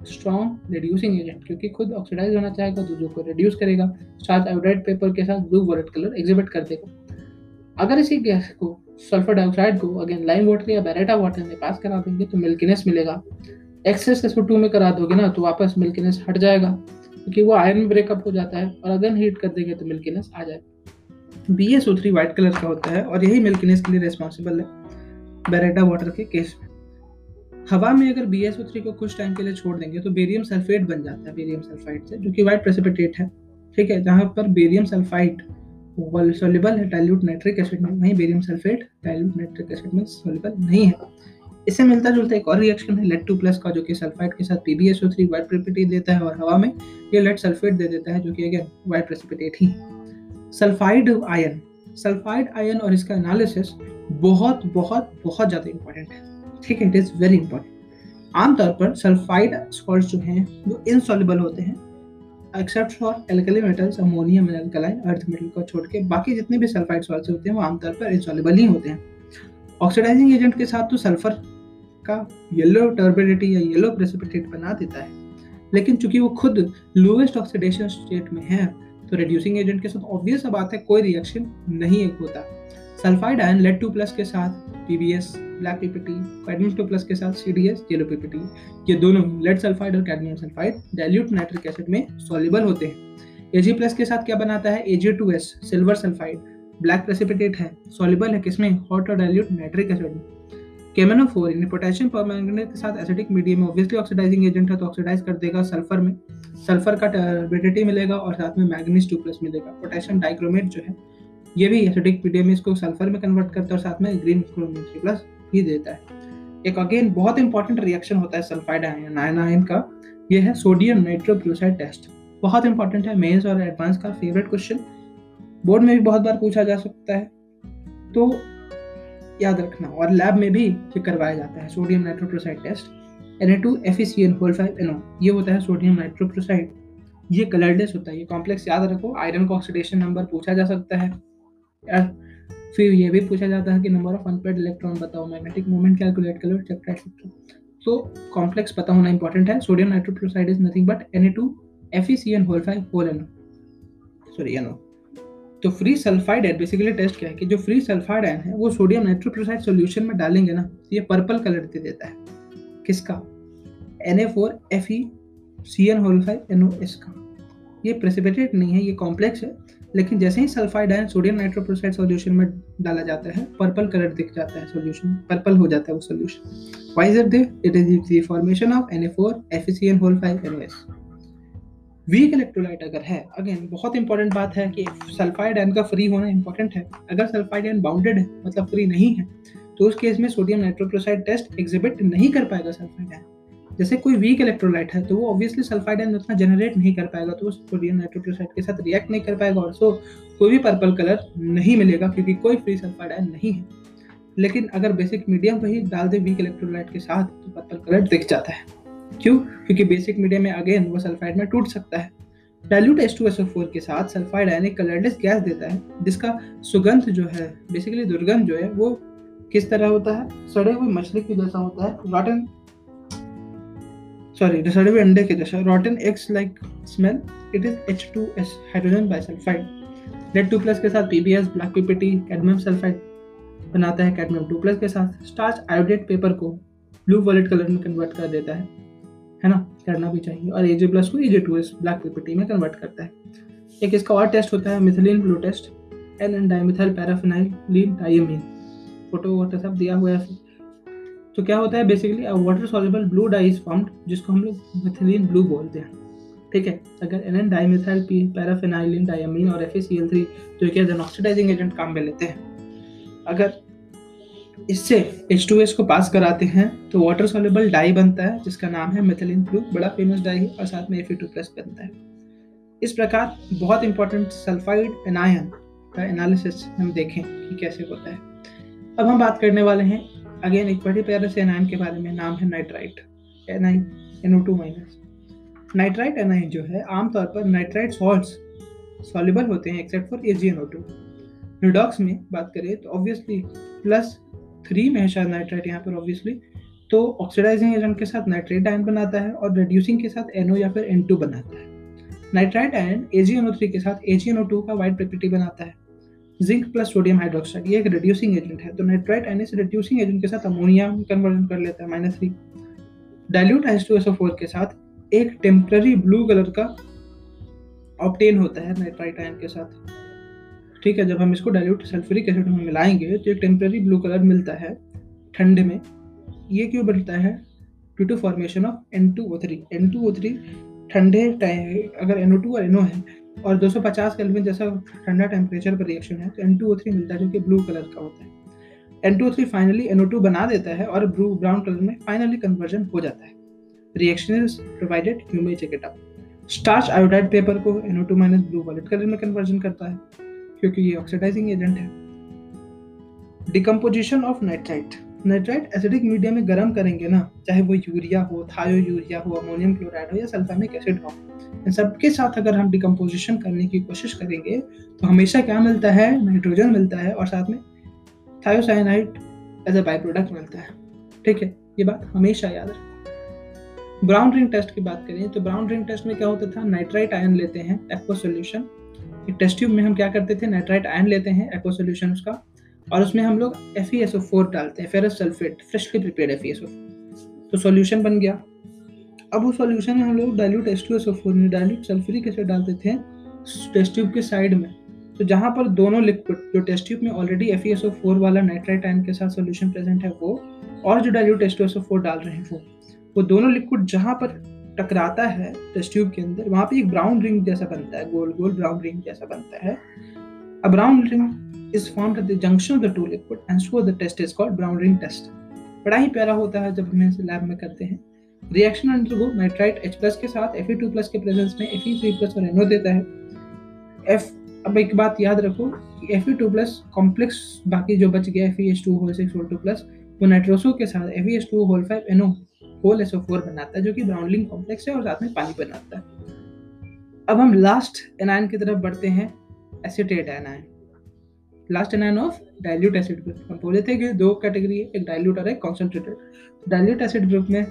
स्ट्रॉन्ग रिड्यूसिंग एजेंट क्योंकि खुद ऑक्सीडाइज होना चाहेगा, दूसरों को रिड्यूस करेगा स्टार्च आयोडाइड पेपर के साथ ब्लू वॉलेट कलर एग्जिबिट कर देगा। अगर इसी गैस को सल्फ़र डाइऑक्साइड को अगेन लाइम वाटर या बेरेटा वाटर में पास करा देंगे तो मिल्किनेस मिलेगा। एक्सेस एस टू में करा दोगे ना तो वापस मिल्कीनेस हट जाएगा, क्योंकि वो आयरन ब्रेकअप हो जाता है, और अगर हीट कर देंगे तो मिल्कीनेस आ जाएगा। B S O three white colour का होता है, और यही मिल्कीनेस के लिए रेस्पॉन्सिबल है बेरेटा वाटर के केस में। हवा में अगर बी एस ओ थ्री को कुछ टाइम के लिए छोड़ देंगे तो बेरियम सल्फेट बन जाता है बेरियम सल्फाइड से, जो कि व्हाइट प्रेसिपिटेट है, ठीक है? जहाँ पर बेरियम सल्फाइड सोल्यूबल है डाइल्यूट नाइट्रिक एसिड में, वहीं barium sulphate dilute nitric acid में सोल्यूबल नहीं है। इससे मिलता जुलता एक और रिएक्शन है लेड टू प्लस का, जो कि सल्फाइड के साथ पीबीएसओ थ्री व्हाइट प्रेसिपिटेट देता है और हवा में ये लेड सल्फेट दे देता है, जो कि अगेन व्हाइट प्रेसिपिटेट ही। सल्फाइड आयन सल्फाइड आयन और इसका एनालिसिस बहुत बहुत बहुत ज़्यादा इंपॉर्टेंट है। ठीक है इट इज़ वेरी इंपॉर्टेंट आमतौर पर सल्फाइड सॉल्ट जो हैं, वो इनसॉल्युबल होते हैं except for alkali metals ammonium alkaline earth metal को छोड़ के। बाकी जितने भी सल्फाइड सॉल्ट्स होते हैं, वो आमतौर पर इनसॉल्युबल ही होते हैं। ऑक्सीडाइजिंग एजेंट के साथ तो सल्फ़र का येलो टर्बिडिटी या येलो प्रेसिपिटेट बना देता है। लेकिन चूँकि वो खुद लोवेस्ट ऑक्सीडेशन स्टेट में है तो रिड्यूसिंग एजेंट के साथ ऑब्वियस बात है, कोई रिएक्शन नहीं होता। Sulphide ion lead two plus के साथ P B S black PPT cadmium two plus के साथ C D S yellow PPT ये दोनों लेड सल्फाइड और cadmium sulphide dilute nitric acid में सॉल्युबल होते हैं। एजी प्लस के साथ क्या बनाता है? A G two S silver sulphide black precipitate है सॉल्युबल है किसमें? हॉट और डाइल्यूट नाइट्रिक एसिड में। केमेनोफोर यानी पोटेशियम परमैंगनेट के साथ एसिडिक मीडियम में ऑब्वियसली ऑक्सीडाइजिंग एजेंट है तो ऑक्सीडाइज कर देगा सल्फ़र में। सल्फ़र का टर्बिडिटी मिलेगा और साथ में मैग्नीज टू प्लस मिलेगा। पोटेशियम डाइक्रोमेट जो है, ये भी एसिडिक मीडियम में इसको सल्फ़र में कन्वर्ट करता है और साथ में ग्रीन थ्री प्लस भी देता है। एक अगेन बहुत इंपॉर्टेंट रिएक्शन होता है सल्फाइड आयन आयन आयन का। ये है सोडियम नाइट्रोक्लोसाइड टेस्ट बहुत इंपॉर्टेंट है मेंस और एडवांस का फेवरेट क्वेश्चन बोर्ड में भी बहुत बार पूछा जा सकता है। तो याद रखना। और लैब में भी ये करवाया जाता है sodium nitroprusside test Na2FeCN whole 5 NO ये होता है सोडियम नाइट्रोक्लोसाइड ये कलरलेस होता है, ये कॉम्प्लेक्स याद रखो आयरन का ऑक्सीडेशन नंबर पूछा जा सकता है। फिर ये भी पूछा जाता है कि नंबर ऑफ़ अनपेड इलेक्ट्रॉन बताओ मैग्नेटिक मोमेंट कैलकुलेट करो एक्सेट्रा एक्सेट्रा तो कॉम्प्लेक्स पता होना इंपॉर्टेंट है sodium nitroprusside is nothing but N A two F C N whole 5 whole NO sorry NO तो फ्री सल्फाइड है बेसिकली टेस्ट क्या है कि जो फ्री सल्फाइड आयन है, वो सोडियम नाइट्रोक्लोराइड सॉल्यूशन में डालेंगे ना तो ये पर्पल कलर दे देता है। किसका? Na4FeCN होल 5 NOS का। ये प्रेसिपिटेट नहीं है, ये कॉम्प्लेक्स है, लेकिन जैसे ही sulphide ion sodium nitroprusside solution में डाला जाता है पर्पल कलर दिख जाता है सोल्यूशन पर्पल हो जाता है वो solution why is it it is the formation of Na4 FeCN whole 5 NOS weak electrolyte अगर है अगेन बहुत इंपॉर्टेंट बात है कि सल्फाइड आयन का फ्री होना इंपॉर्टेंट है। अगर सल्फाइड आयन बाउंडेड है मतलब फ्री नहीं है तो उस केस में सोडियम नाइट्रोक्लोसाइड टेस्ट एग्जिबिट नहीं कर पाएगा सल्फाइड आयन जैसे कोई वीक इलेक्ट्रोलाइट है तो वो ऑब्वियसली सल्फाइड आयन उतना जनरेट नहीं कर पाएगा तो वो सोडियम नाइट्रोक्लोराइड के साथ रिएक्ट नहीं कर पाएगा, और सो कोई भी पर्पल कलर नहीं मिलेगा, क्योंकि कोई फ्री सल्फाइड आयन नहीं है। लेकिन अगर बेसिक मीडियम वही डाल दे वीक इलेक्ट्रोलाइट के साथ तो पर्पल कलर दिख जाता है। क्यों? क्योंकि बेसिक मीडियम में अगेन वो सल्फाइड में टूट सकता है। डाइल्यूट H2SO4 के साथ सल्फाइड आयन एक कलरलेस गैस देता है, जिसका सुगंध जो है बेसिकली दुर्गंध जो है, वो किस तरह होता है? सड़े हुए मछली की जैसा होता है। रॉटन sorry residue अंडे के जैसा, rotten eggs like smell, it is H2S hydrogen bisulfide lead 2 plus के साथ PBS black PPT cadmium sulfide बनाता है, cadmium 2 plus के साथ। starch iodate पेपर को ब्लू वॉलेट कलर में कन्वर्ट कर देता है। है ना? करना भी चाहिए। और ए जे प्लस को A J two S black PPT में कन्वर्ट करता है। एक इसका और टेस्ट होता है methylene blue test N N dimethyl paraphenylene diamine photo वोटो सब दिया हुआ है। तो क्या होता है? Basically a water soluble blue dye is formed जिसको हम लोग मिथिलीन ब्लू बोलते हैं। ठीक है? अगर N N dimethyl P paraphenylene diamine और F A C L three तो क्या ऑक्सीडाइजिंग एजेंट काम में लेते हैं। अगर इससे H2S को पास कराते हैं तो वाटर सोल्यूबल डाई बनता है, जिसका नाम है मिथिलीन ब्लू बड़ा फ़ेमस डाई है और साथ में Fe2+ बनता है। इस प्रकार बहुत इंपॉर्टेंट सल्फाइड एनायन का एनालिसिस हम देखें कि कैसे होता है। अब हम बात करने वाले हैं अगेन एक बड़े प्यारे से एनायन के बारे में, नाम है nitrite anion NO2 minus nitrite anion जो है, आमतौर पर नाइट्राइट सॉल्ट्स सॉल्युबल होते हैं एक्सेप्ट फॉर AgNO2 रिडॉक्स में बात करें तो ऑब्वियसली प्लस थ्री में है शायद नाइट्राइट यहाँ पर ऑब्वियसली तो ऑक्सीडाइजिंग एजेंट के साथ नाइट्रेट आयन बनाता है और रिड्यूसिंग के साथ एनओ या फिर एन बनाता है. नाइट्राइट आयन एजीएनओ के साथ एजीएनओ का वाइट प्रकृति बनाता है. जिंक प्लस सोडियम हाइड्रोक्साइड ये एक रिड्यूसिंग एजेंट है. तो नाइट्राइट आयन इस रिड्यूसिंग एजेंट के साथ अमोनिया में कन्वर्जन कर लेता है माइनस थ्री डाइल्यूट H2SO4 के साथ एक टेम्पररी ब्लू कलर का ऑप्टेन होता है नाइट्राइट आयन के साथ. ठीक है, जब हम इसको डाइल्यूट सल्फ्यूरिक एसिड में मिलाएँगे तो एक टेम्प्रेरी ब्लू कलर मिलता है ठंडे में। ये क्यों बनता है? Due to formation of N two O three N two O three ठंडे अगर एनओ टू और एनओ है, और 250 केल्विन जैसा ठंडा टेम्परेचर पर रिएक्शन है तो एन टू ओ थ्री मिलता है जो कि ब्लू कलर का होता है। N two O three finally N O two बना देता है और ब्लू ब्राउन कलर में फाइनली कन्वर्जन हो जाता है। Reaction is provided starch iodide paper को N O two minus blue violet colour में कन्वर्जन करता है। क्योंकि ये ऑक्सीडाइजिंग एजेंट है। Decomposition of nitrite nitrite acidic medium में गर्म करेंगे ना, चाहे वो यूरिया हो, थायो यूरिया हो अमोनियम क्लोराइड हो या सल्फामिक एसिड हो, इन सबके साथ अगर हम डिकम्पोजिशन करने की कोशिश करेंगे तो हमेशा क्या मिलता है? नाइट्रोजन मिलता है और साथ में thiocyanate as a by product मिलता है। ठीक है, ये बात हमेशा याद रखें ब्राउन रिंग टेस्ट की बात करें तो ब्राउन रिंग टेस्ट में क्या होता था? नाइट्राइट आयन लेते हैं एक्वा सोल्यूशन एक टेस्ट ट्यूब में हम क्या करते थे? नाइट्राइट आयन लेते हैं एक्वा सोल्यूशन उसका, और उसमें हम लोग F E S O four डालते हैं ferrous sulphate freshly prepared F E S O तो सॉल्यूशन बन गया। अब उस सॉल्यूशन में हम लोग dilute S two S O four में डाइल्यूट सल्फ्यूरिक एसिड डालते थे टेस्ट ट्यूब के साइड में। तो जहाँ पर दोनों लिक्विड जो टेस्ट ट्यूब में already F E S O four वाला नाइट्राइट आयन के साथ सोल्यूशन प्रेजेंट है, वो और जो dilute S two S O four डाल रहे हैं, वो वो दोनों लिक्विड जहाँ पर टकराता है टेस्ट ट्यूब के अंदर, वहाँ पे एक ब्राउन रिंग जैसा बनता है, गोल गोल ब्राउन रिंग जैसा बनता है। A brown ring is formed at the junction of the two liquid and so the test is called brown ring test बड़ा ही प्यारा होता है जब हम इसे लैब में करते हैं। रिएक्शन अंडरगो नाइट्राइट H+ के साथ Fe2+ के प्रेजेंस में Fe3+ और NO देता है। F, अब एक बात याद रखो कि Fe2+ कॉम्प्लेक्स बाकी जो बच गया FeH2 होल 6 होल 2+ वो नाइट्रोसो के साथ FeH2 whole 5 NO whole four बनाता है, जो कि ब्राउनलिंग कॉम्प्लेक्स है और साथ में पानी बनाता है। अब हम लास्ट एनायन की तरफ़ बढ़ते हैं acetate anion last anion of dilute acid group हम बोले थे कि दो कैटेगरी है, एक डाइल्यूट और एक कॉन्सेंट्रेटेड डाइल्यूट एसिड ग्रुप में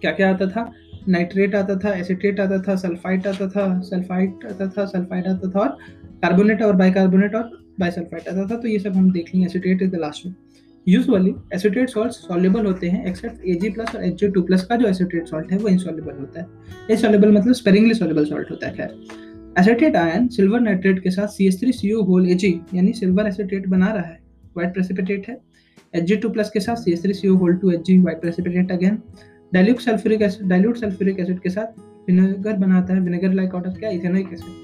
क्या क्या आता था? नाइट्रेट आता था एसिटेट आता था सल्फाइट आता था सल्फाइट आता था सल्फाइड आता था और कार्बोनेट और बाइकार्बोनेट और बाइसल्फाइट आता था। तो ये सब हम देख लेंगे एसिटेट इज़ द लास्ट में यूजुअली एसिटेट सॉल्ट सॉल्युबल होते हैं एक्सेप्ट Ag प्लस और Hg2 प्लस का जो एसिटेट सॉल्ट है, वो इनसॉल्युबल होता है। इनसॉल्युबल मतलब स्पेरिंगली सॉल्युबल सॉल्ट होता है, खैर। एसिटेट आयन सिल्वर नाइट्रेट के साथ CH3CO होल Ag, यानी सिल्वर एसिटेट बना रहा है व्हाइट प्रेसिपिटेट है। Hg2 प्लस के साथ CH3CO whole 2 Hg white precipitate again dilute sulphuric acid dilute sulphuric acid के साथ विनेगर बनाता है विनेगर लाइक आउट ऑफ़ क्या? इथेनोइक एसिड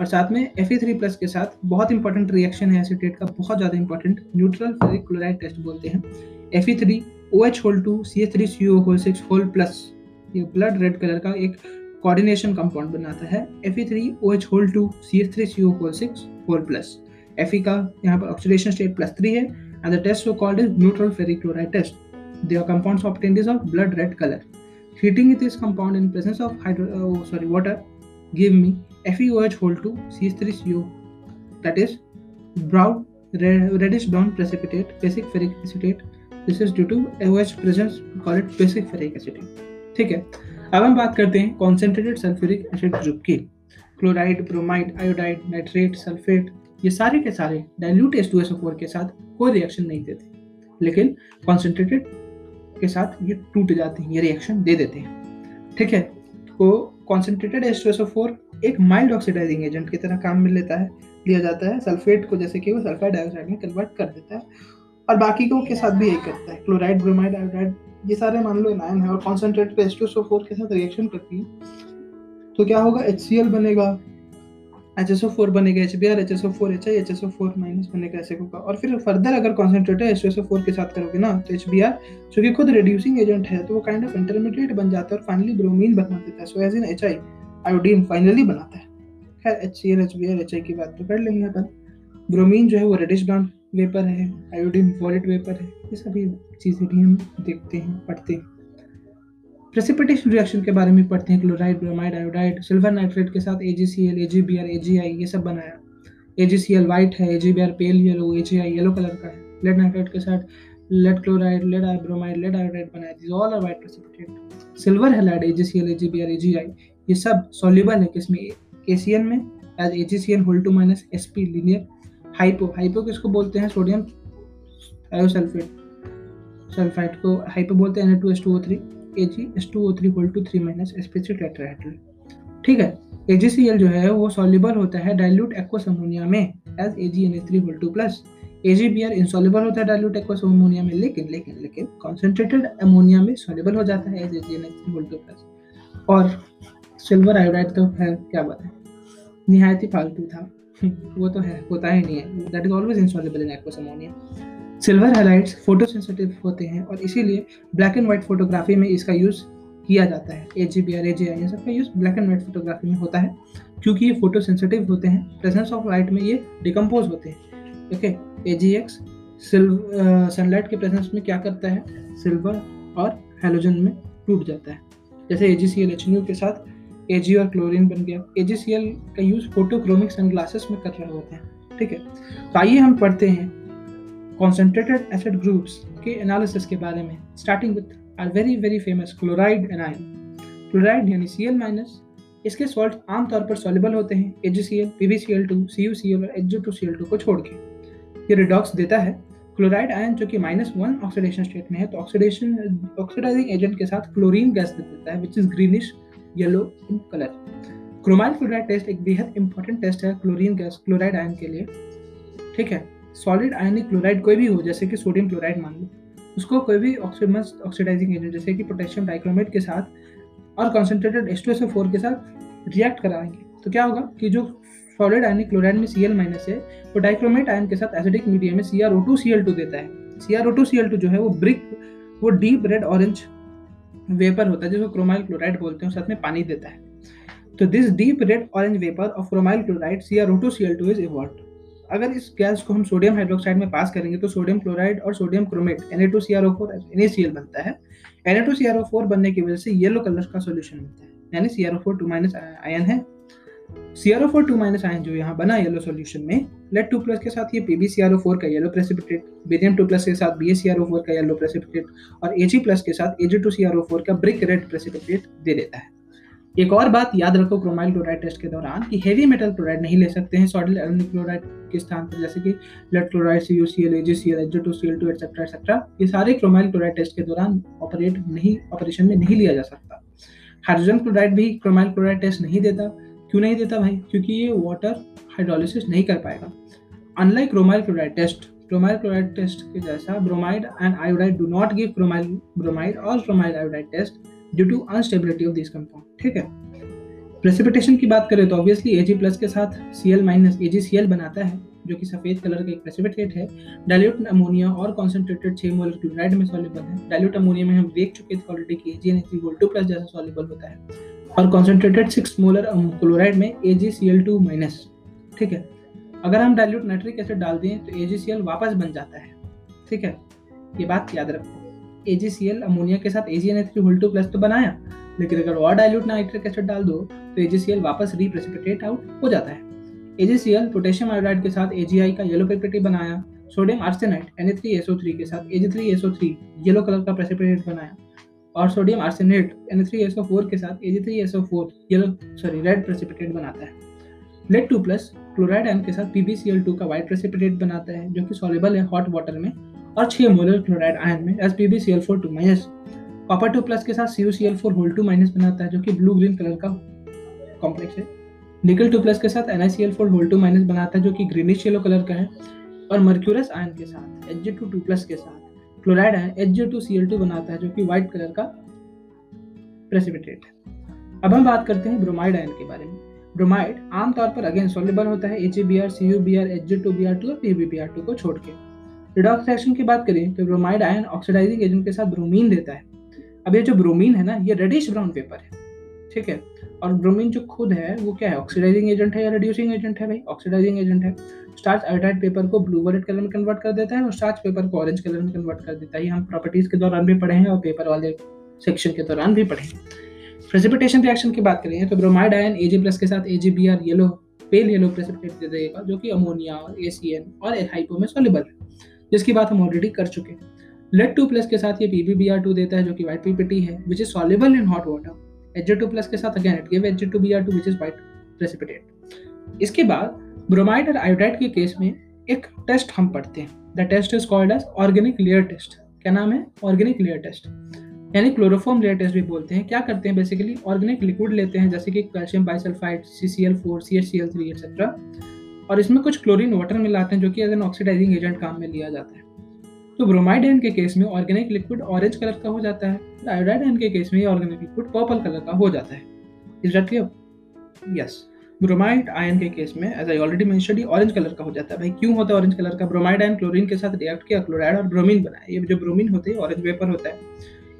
और साथ में Fe3 प्लस के साथ बहुत इंपॉर्टेंट रिएक्शन है एसिटेट का बहुत ज़्यादा important neutral ferric chloride test बोलते हैं। Fe3 OH whole 2 CH3CO whole 6 whole plus ये ब्लड रेड कलर का एक कोऑर्डिनेशन कंपाउंड बनाता है। Fe3 OH whole 2 CH3CO whole 6 whole plus Fe का यहाँ पर ऑक्सीडेशन स्टेट प्लस 3 है and the test so called is neutral ferric chloride test the compounds obtained is of blood red color. Heating this compound in presence of hydro oh, sorry water. Give me FeOH 2 CH3CO that is brown red, reddish brown precipitate basic ferric acetate. This is due to OH presence we call it basic ferric acetate. ठीक है? अब हम बात करते हैं concentrated sulphuric acid group की। Chloride bromide iodide nitrate sulphate ये सारे के सारे dilute S two S four के साथ कोई रिएक्शन नहीं देते। लेकिन कॉन्सेंट्रेटेड के साथ ये टूट जाते हैं ये रिएक्शन दे देते हैं। ठीक है? तो concentrated S two S four एक माइल्ड ऑक्सीडाइजिंग एजेंट की तरह काम में लेता है लिया जाता है सल्फेट को जैसे कि वो सल्फाइड डाइऑक्साइड में कन्वर्ट कर देता है, और बाकी को के साथ भी यही करता है क्लोराइड ब्रोमाइड आयोडाइड ये सारे मान लो नाइन है, और कॉन्सेंट्रेटेड फोर के साथ रिएक्शन करती है तो क्या होगा? एच सी एल बनेगा एच एस ओ फोर बनेगा H B R H S O four H I H S O four minus बनेगा ऐसे होगा और फिर फर्दर अगर concentrate H S O four के साथ करोगे ना तो एच बी आर जो कि खुद रिड्यूसिंग एजेंट है तो वो काइंड ऑफ़ इंटरमीडिएट बन जाता है और फाइनली ब्रोमीन बना देता है। So as in H I iodine finally बनाता है। खैर H C L H B R H I की बात तो कर लेंगे अपन। ब्रोमीन जो है वो रेडिश ब्राउन वेपर है आयोडीन वॉलेट वेपर है, ये सभी चीज़ें भी हम देखते हैं, पढ़ते हैं। प्रेसिपिटेशन रिएक्शन के बारे में पढ़ते हैं chloride bromide iodide silver nitrate के साथ एजीसीएल एजीबीआर एजीआई ये सब बनाया एजीसीएल वाइट है AgBr pale yellow A G I yellow colour का है लेड नाइट्रेट के साथ lead chloride lead bromide lead iodide बनाया this all are white precipitate silver halide AgCl AgBr AgI ये सब सॉल्युबल है किसमें एसीएन में as AgCN whole two minus sp linear hypo hypo किसको बोलते हैं सोडियम थायोसल्फेट सल्फाइड को हाइपो बोलते हैं Na2H2O3 Ag whole two O three minus sp3 tetrahedral ठीक है? AgCl जो है, वो सॉल्युबल होता है डाइल्यूट एक्वस अमोनिया में as AgNH3 whole two plus AgBr insoluble होता है डाइल्यूट एक्वस अमोनिया में, लेकिन लेकिन लेकिन कॉन्सेंट्रेटेड अमोनिया में सॉल्युबल हो जाता है as AgNH3 whole two plus और सिल्वर आयोडाइड तो है, क्या बात है? निहायत ही फालतू था। [LAUGHS] वो तो है, होता ही नहीं है। That is always insoluble in aqueous ammonia silver halides photosensitive होते हैं और इसीलिए ब्लैक एंड व्हाइट फोटोग्राफी में इसका यूज़ किया जाता है। A G B R A G I सबका use black and white photography में होता है, क्योंकि ये फ़ोटो सेंसिटिव होते हैं। प्रेजेंस ऑफ़ लाइट में ये डिकम्पोज होते हैं। Okay A G X silver sunlight के प्रेजेंस में क्या करता है? सिल्वर और हेलोजन में टूट जाता है। जैसे A G C L H के साथ ए जी और क्लोरीन बन गया। ए जी सी एल का यूज़ फोटोक्रोमिक सनग्लासेस में कर रहे होते हैं। ठीक है? तो आइए हम पढ़ते हैं कॉन्सेंट्रेटेड एसिड ग्रुप्स के एनालिसिस के बारे में starting with our very very famous chloride anion chloride यानी सी माइनस इसके सॉल्ट आमतौर पर सॉल्युबल होते हैं H C L P V C L two C U C L और H two C L two को छोड़ के। ये रिडॉक्स देता है। क्लोराइड आयन जो कि माइनस वन ऑक्सीडेशन स्टेट में है तो ऑक्सीडेशन ऑक्सीडाइजिंग एजेंट के साथ क्लोरीन गैस देता है which is greenish yellow in colour chromyl chloride test एक बेहद इंपॉर्टेंट टेस्ट है क्लोरीन गैस क्लोराइड आयन के लिए। ठीक है? सॉलिड आयनिक क्लोराइड कोई भी हो, जैसे कि सोडियम क्लोराइड मान लो, उसको कोई भी ऑक्सीडाइजिंग एजेंट जैसे कि पोटेशियम डाइक्रोमेट के साथ और कॉन्सेंट्रेटेड एस के साथ रिएक्ट कराएँगे। तो क्या होगा कि जो सॉलिड आयनिक क्लोराइड में सी एल माइनस है, वो डाइक्रोमेट आयन के साथ एसिडिक मीडियम में C R O two C L two देता है। C R O two C L two जो है, वो ब्रिक वो डीप रेड ऑरेंज वेपर होता है, जिसको क्रोमाइल क्लोराइड बोलते हैं साथ में पानी देता है। तो this deep red orange vapour of chromyl chloride C R O two C L two is evolve अगर इस गैस को हम सोडियम हाइड्रोक्साइड में पास करेंगे तो सोडियम क्लोराइड और सोडियम क्रोमेट एन एटोसीआर ओ Na2CrO4 NaCl बनता है। Na2CrO4 बनने की वजह से येलो कलर का सॉल्यूशन मिलता है। यानी CrO4 2 माइनस आयन है। CrO4 2 माइनस आयन जो यहाँ बना येलो सॉल्यूशन में लेड टू प्लस के साथ ये PbCrO4 का yellow precipitate barium two plus के साथ BaCrO4 का येलो प्रेसिपिटेट और Ag प्लस के साथ Ag2CrO4 का ब्रिक रेड प्रेसिपिटेट दे देता है। एक और बात याद रखो क्रोमाइल क्लोराइड टेस्ट के दौरान कि हेवी मेटल क्लोराइड नहीं ले सकते हैं सॉडिल एल्यूमिनियम क्लोराइड के स्थान पर, जैसे कि lead chloride C U C L Ag C L H two C L two etcetera etcetera ये सारे क्रोमाइल क्लोराइड टेस्ट के दौरान ऑपरेट नहीं ऑपरेशन में नहीं लिया जा सकता। हाइड्रोजन क्लोराइड भी क्रोमाइल क्लोराइड टेस्ट नहीं देता। क्यों नहीं देता भाई? क्योंकि ये वाटर हाइड्रोलिसिस नहीं कर पाएगा। Unlike chromyl chloride test chromyl chloride test के जैसा bromide and iodide do not give chromyl bromide और chromyl iodide test due to unstability of this compound ठीक है? प्रेसिपिटेशन की बात करें तो ऑब्वियसली Ag प्लस के साथ C L minus A G C L बनाता है, जो कि सफ़ेद कलर का एक प्रेसिपिटेट है। डायल्यूट अमोनिया और कॉन्सेंट्रेटेड 6 मोलर क्लोराइड में सॉल्युबल है। डाइल्यूट अमोनिया में हम देख चुके थे ऑलरेडी कि AgNH3 प्लस जैसा सॉल्युबल होता है। और कॉन्सेंट्रेटेड सिक्स मोलर क्लोराइड में A G C L two minus ठीक है? अगर हम डायल्यूट नाइट्रिक एसिड डाल दें तो ए जी सी एल वापस बन जाता है, ठीक है? ये बात याद रखो। AgCl अमोनिया के साथ AgNH3 होल टू प्लस तो बनाया, लेकिन अगर और डाइल्यूट नाइट्रिक एसिड डाल दो तो AgCl वापस रिप्रेसिपिटेट आउट हो जाता है। AgCl पोटेशियम आयोडाइड के साथ AgI का येलो प्रेसिपिटेट बनाया सोडियम आर्सेनाइड Na3SO3 के साथ Ag3SO3 येलो कलर का प्रेसिपिटेट बनाया, और सोडियम आर्सेनेट Na3SO4 के साथ Ag3SO4 yellow sorry red precipitate बनाता है। Lead two plus chloride ion के साथ PbCl2 का व्हाइट प्रेसिपिटेट बनाता है, जो कि सॉल्युबल है हॉट वाटर में। और 6 मोलर क्लोराइड आयन में as PbCl4 2 minus copper two plus के साथ CuCl4 होल 2 माइनस बनाता है, जो कि ब्लू ग्रीन कलर का कॉम्प्लेक्स है। निकल टू प्लस के साथ NaCl4 होल 2 माइनस बनाता है, जो कि ग्रीनिश येलो कलर का है। और मर्क्यूरस आयन के साथ H G two two plus के साथ क्लोराइड है Hg2Cl2 बनाता है, जो कि व्हाइट कलर का प्रेसिपिटेट है। अब हम बात करते हैं ब्रोमाइड आयन के बारे में। ब्रोमाइड आमतौर पर अगेन सोल्युबल होता है H B R C U B R H G two B R two और P B B R two को छोड़ के। रिडॉक्स रिएक्शन की बात करें तो ब्रोमाइड आयन ऑक्सीडाइजिंग एजेंट के साथ ब्रोमीन देता है। अब ये जो ब्रोमीन है ना, ये रेडिश ब्राउन पेपर है, ठीक है? और ब्रोमीन जो खुद है, वो क्या है? ऑक्सीडाइजिंग एजेंट है या रिड्यूसिंग एजेंट है भाई? ऑक्सीडाइजिंग एजेंट है। स्टार्च आयोडाइड पेपर को ब्लू रेड कलर में कन्वर्ट कर देता है और स्टार्च पेपर को ऑरेंज कलर में कन्वर्ट कर देता है। हम प्रॉपर्टीज़ के दौरान भी पढ़े हैं और पेपर वाले सेक्शन के दौरान भी पढ़े प्रेसिपिटेशन रिएक्शन की बात करें तो ब्रोमाइड आयन एजी प्लस के साथ Ag B R yellow pale yellow precipitate दे देगा जो कि अमोनिया और एन और हाइपो में सोलिबल है। जिसकी बात हम ऑलरेडी कर चुके हैं। लेड टू प्लस के साथ ये P B B R two देता है, जो कि वाइट पीपीटी है which is soluble in hot water Hg2 plus के साथ again it give Hg2Br2 which is white precipitate इसके बाद ब्रोमाइड और आयोडाइड के केस में एक टेस्ट हम पढ़ते हैं। The test is called as organic layer test क्या नाम है? ऑर्गेनिक लेयर टेस्ट यानी क्लोरोफॉर्म लेयर टेस्ट भी बोलते हैं। क्या करते हैं बेसिकली ऑर्गेनिक लिक्विड लेते हैं, जैसे कि calcium bisulphide CCl4 CHCl3 etcetera और इसमें कुछ क्लोरीन वाटर मिलाते हैं जो कि एज एन ऑक्सीडाइजिंग एजेंट काम में लिया जाता है। तो ब्रोमाइड आयन के केस में ऑर्गेनिक लिक्विड ऑरेंज कलर का हो जाता है आयोडाइड आयन के केस में ये ऑर्गेनिक लिक्विड पर्पल कलर का हो जाता है। Is that clear yes bromide ion के केस में एज आई ऑलरेडी ये ऑरेंज कलर का हो जाता है। भाई, क्यों होता है ऑरेंज कलर का? ब्रोमाइड आयन क्लोरीन के साथ रिएक्ट किया क्लोराइड और ब्रोमीन बनाया। ये जो ब्रोमीन होते हैं ऑरेंज वेपर होता है।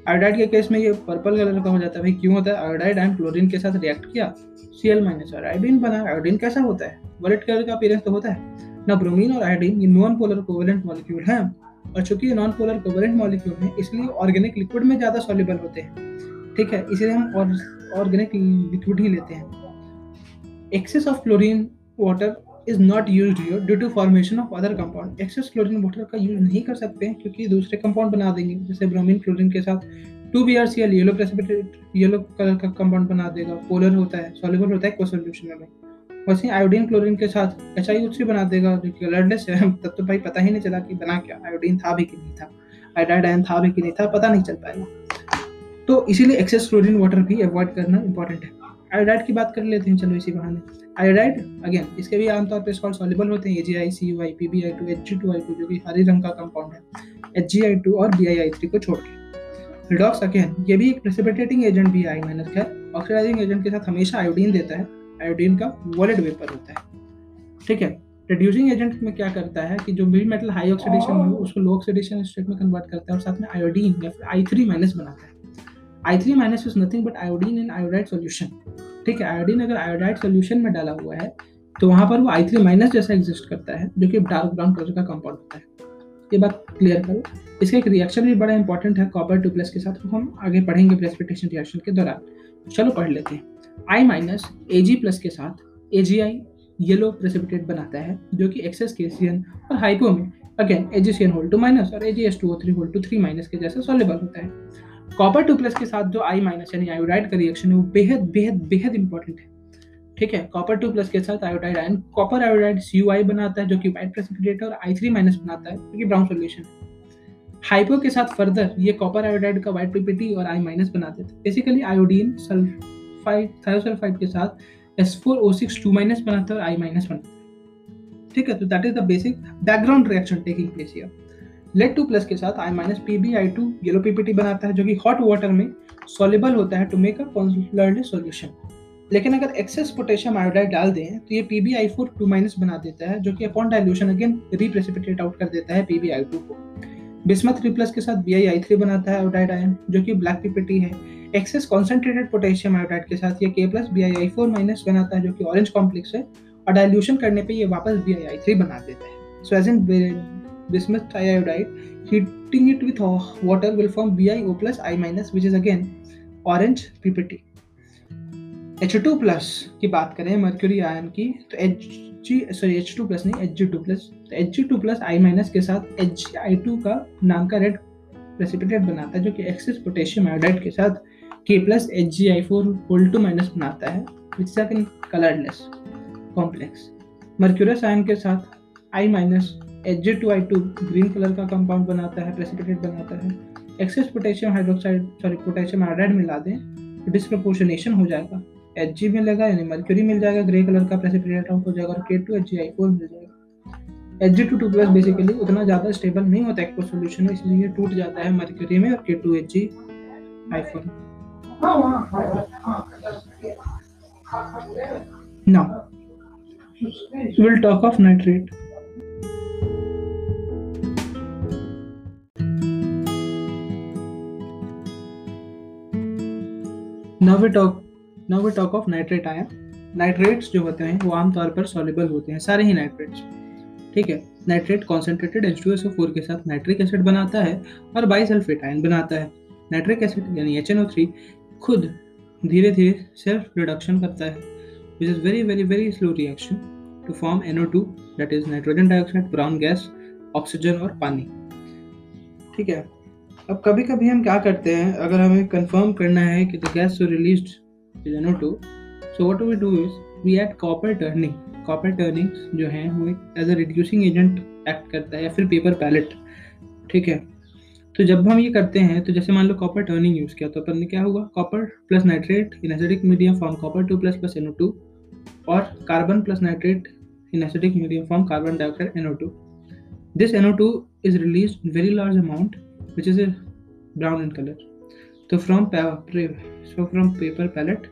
आयोडाइड के केस में ये पर्पल कलर का हो जाता है। भाई, क्यों होता है? आयोडाइड आयन क्लोरीन के साथ रिएक्ट किया। Cl माइनस और आयोडीन बना। आयोडीन कैसा होता है? वॉलेट कलर का अपीयरेंस तो होता है। ना ब्रोमीन और आयोडीन ये नॉन पोलर कोवेलेंट मॉलिक्यूल हैं। और चूँकि ये नॉन पोलर कोवेलेंट मॉलिक्यूल हैं, इसलिए ऑर्गेनिक लिक्विड में ज़्यादा सॉल्युबल होते हैं। ठीक है? इसलिए हम ऑर्गेनिक लिक्विड ही लेते हैं। Excess of chlorine water is not use due to formation of other compound excess chlorine water का यूज़ नहीं कर सकते हैं क्योंकि दूसरे कंपाउंड बना देंगे। जैसे ब्रोमीन क्लोरीन के साथ two B R C L yellow precipitate yellow colour का कंपाउंड बना देगा। पोलर होता है सॉल्युबल होता है सोल्यूशन में। वैसे आयोडीन क्लोरीन के साथ एच आई बना देगा, जो कि कलरलेस है। [LAUGHS] तब तो भाई पता ही नहीं चला कि बना क्या। आयोडीन था भी कि नहीं था। आयोडाइड आयन था भी कि नहीं था, पता नहीं चल पाएगा। तो इसीलिए एक्सेस क्लोरीन वाटर भी अवॉइड करना इंपॉर्टेंट है। आयोडाइड की बात कर लेते हैं, चलो इसी बहाने। आयोडाइड अगेन इसके भी आमतौर पर सॉल्ट सॉल्युबल होते हैं AgI CuI PbI two H G two I two जो कि हरे रंग का कंपाउंड है। एचजीआई2 और बीआईआई3 को छोड़ के। रिडॉक्स अगेन ये भी एक प्रेसिपिटेटिंग एजेंट भी आई माइनस का। ऑक्सीडाइजिंग एजेंट के साथ हमेशा आयोडीन देता है। आयोडीन का वॉलेट वेपर होता है। ठीक है? रिड्यूसिंग एजेंट में क्या करता है कि जो भी मेटल हाई ऑक्सीडेशन हो, उसको लो ऑक्सीडेशन स्टेट में कन्वर्ट करता है और साथ में आयोडीन या फिर आई थ्री माइनस बनाता है। I three minus is nothing but iodine in iodide solution ठीक है आयोडीन अगर आयोडाइड सोल्यूशन में डाला हुआ है तो वहाँ पर वो आई थ्री माइनस जैसा एग्जिस्ट करता है, जो कि डार्क ब्राउन कलर का कंपाउंड होता है। ये बात क्लियर करो। इसका एक रिएक्शन भी बड़ा इंपॉर्टेंट है कॉपर टू प्लस के साथ, वो हम आगे पढ़ेंगे प्रेसिपिटेशन रिएक्शन के दौरान। चलो पढ़ लेते हैं। आई माइनस ए जी प्लस के साथ A G I yellow precipitate बनाता है, जो कि एक्सेस एन और हाइपो में again A G C N whole two minus और A G S two O three whole two three minus के जैसे सॉल्युबल होता है। कॉपर टू प्लस के साथ जो आई माइनस यानी आयोडाइड का रिएक्शन है, वो बेहद बेहद बेहद इंपॉर्टेंट है। ठीक है? कॉपर टू प्लस के साथ iodide ion copper iodide C U I बनाता है जो कि व्हाइट प्रेसिपिटेट और आई थ्री माइनस बनाता है, जो कि ब्राउन सोल्यूशन है। हाइपो के साथ फर्दर ये कॉपर आयोडाइड का व्हाइट पीपीटी और आई माइनस बना देते हैं। Basically iodine sulph sulphide thiosulphide के साथ S4O6 2 माइनस बनाता है और I माइनस बनाता है। ठीक है? तो that is the basic background reaction taking place here lead two plus के साथ I minus P B I two yellow PPT बनाता है जो कि हॉट वाटर में सॉल्युबल होता है टू मेक अ कॉन्सुलरली सॉल्यूशन लेकिन अगर एक्सेस पोटेशियम आयोडाइड डाल दें तो ये P B I four two minus बना देता है, जो कि upon dilution again reprecipitate out कर देता है पी बी आई टू को. बिस्मथ थ्री प्लस के साथ बी आई आई थ्री बनाता है आयोडाइड आयन जो कि ब्लैक पीपीटी है. एक्सेस कॉन्सेंट्रेटेड पोटेशियम आयोडाइड के साथ ये K plus B I I four minus बनाता है, जो कि ऑरेंज कॉम्प्लेक्स है, और डाइल्यूशन करने पे ये वापस बी आई आई थ्री बना देता है. So as in bismuth triiodide heating it with water will form BiO plus I minus, which is again orange PPT H2 plus की बात करें मर्क्यूरी आयन की तो H जी सॉरी H2 प्लस नहीं Hg2 plus तो Hg2 प्लस I माइनस के साथ Hgi2 का नाम का रेड प्रेसिपिटेट बनाता है, जो कि एक्सेस पोटेशियम आयोडाइड के साथ K plus H G I four whole two minus बनाता है which is colourless complex mercurous ion के साथ I minus H two I two green colour का कंपाउंड बनाता है प्रेसिपिटेट बनाता है। Excess potassium hydroxide sorry potassium iodide मिला दें तो डिस्प्रपोर्शनेशन हो जाएगा। एच जी मिलेगा यानी मर्क्यूरी मिल जाएगा ग्रे कलर का प्रेसिपिटेट हो जाएगा और K two H G I four मिल जाएगा। H G two two plus basically उतना ज़्यादा स्टेबल नहीं होता एक्व सोल्यूशन में इसलिए ये टूट जाता है मर्क्यूरी में और K two H G I four Now, we'll talk of nitrate. Now we talk, now we talk of nitrate ion. Nitrates जो होते हैं, वो आमतौर पर सॉल्युबल होते हैं, सारे ही नाइट्रेट्स ठीक है? नाइट्रेट कॉन्सेंट्रेटेड H2SO4 के साथ नाइट्रिक एसिड बनाता है और बाइसल्फेट आयन बनाता है। नाइट्रिक एसिड यानी HNO3 खुद धीरे धीरे सेल्फ रिडक्शन करता है which is very very very slow reaction to form NO2 that is nitrogen dioxide brown gas oxygen और पानी। ठीक है? अब कभी कभी हम क्या करते हैं, अगर हमें कंफर्म करना है कि the gas so released is NO2 so what we do is we add copper turning copper turning जो है, वो as a reducing agent act करता है या फिर पेपर पैलेट ठीक है? तो जब हम ये करते हैं तो जैसे मान लो कॉपर टर्निंग यूज़ किया तो अपन ने क्या होगा copper plus nitrate in acidic medium form copper two plus plus N O two और carbon plus nitrate in acidic medium form carbon dioxide N O two this N O two is release very large amount which is brown in colour तो from so, from paper pellet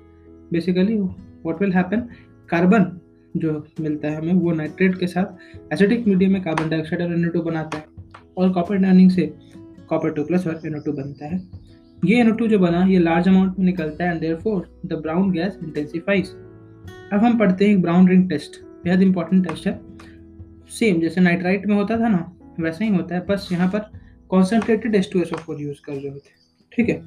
basically what will happen? Carbon जो मिलता है हमें, वो nitrate के साथ acidic medium में carbon dioxide और NO2 बनाता है। और कॉपर टर्निंग से कॉपर टू प्लस और NO2 बनता है। ये NO2 जो बना, ये लार्ज अमाउंट में निकलता है and therefore the brown gas intensifies अब हम पढ़ते हैं ब्राउन रिंग टेस्ट बेहद इंपॉर्टेंट टेस्ट है। सेम जैसे नाइट्राइट में होता था ना, वैसा ही होता है। बस यहाँ पर concentrated S two S O four use कर रहे होते। ठीक है?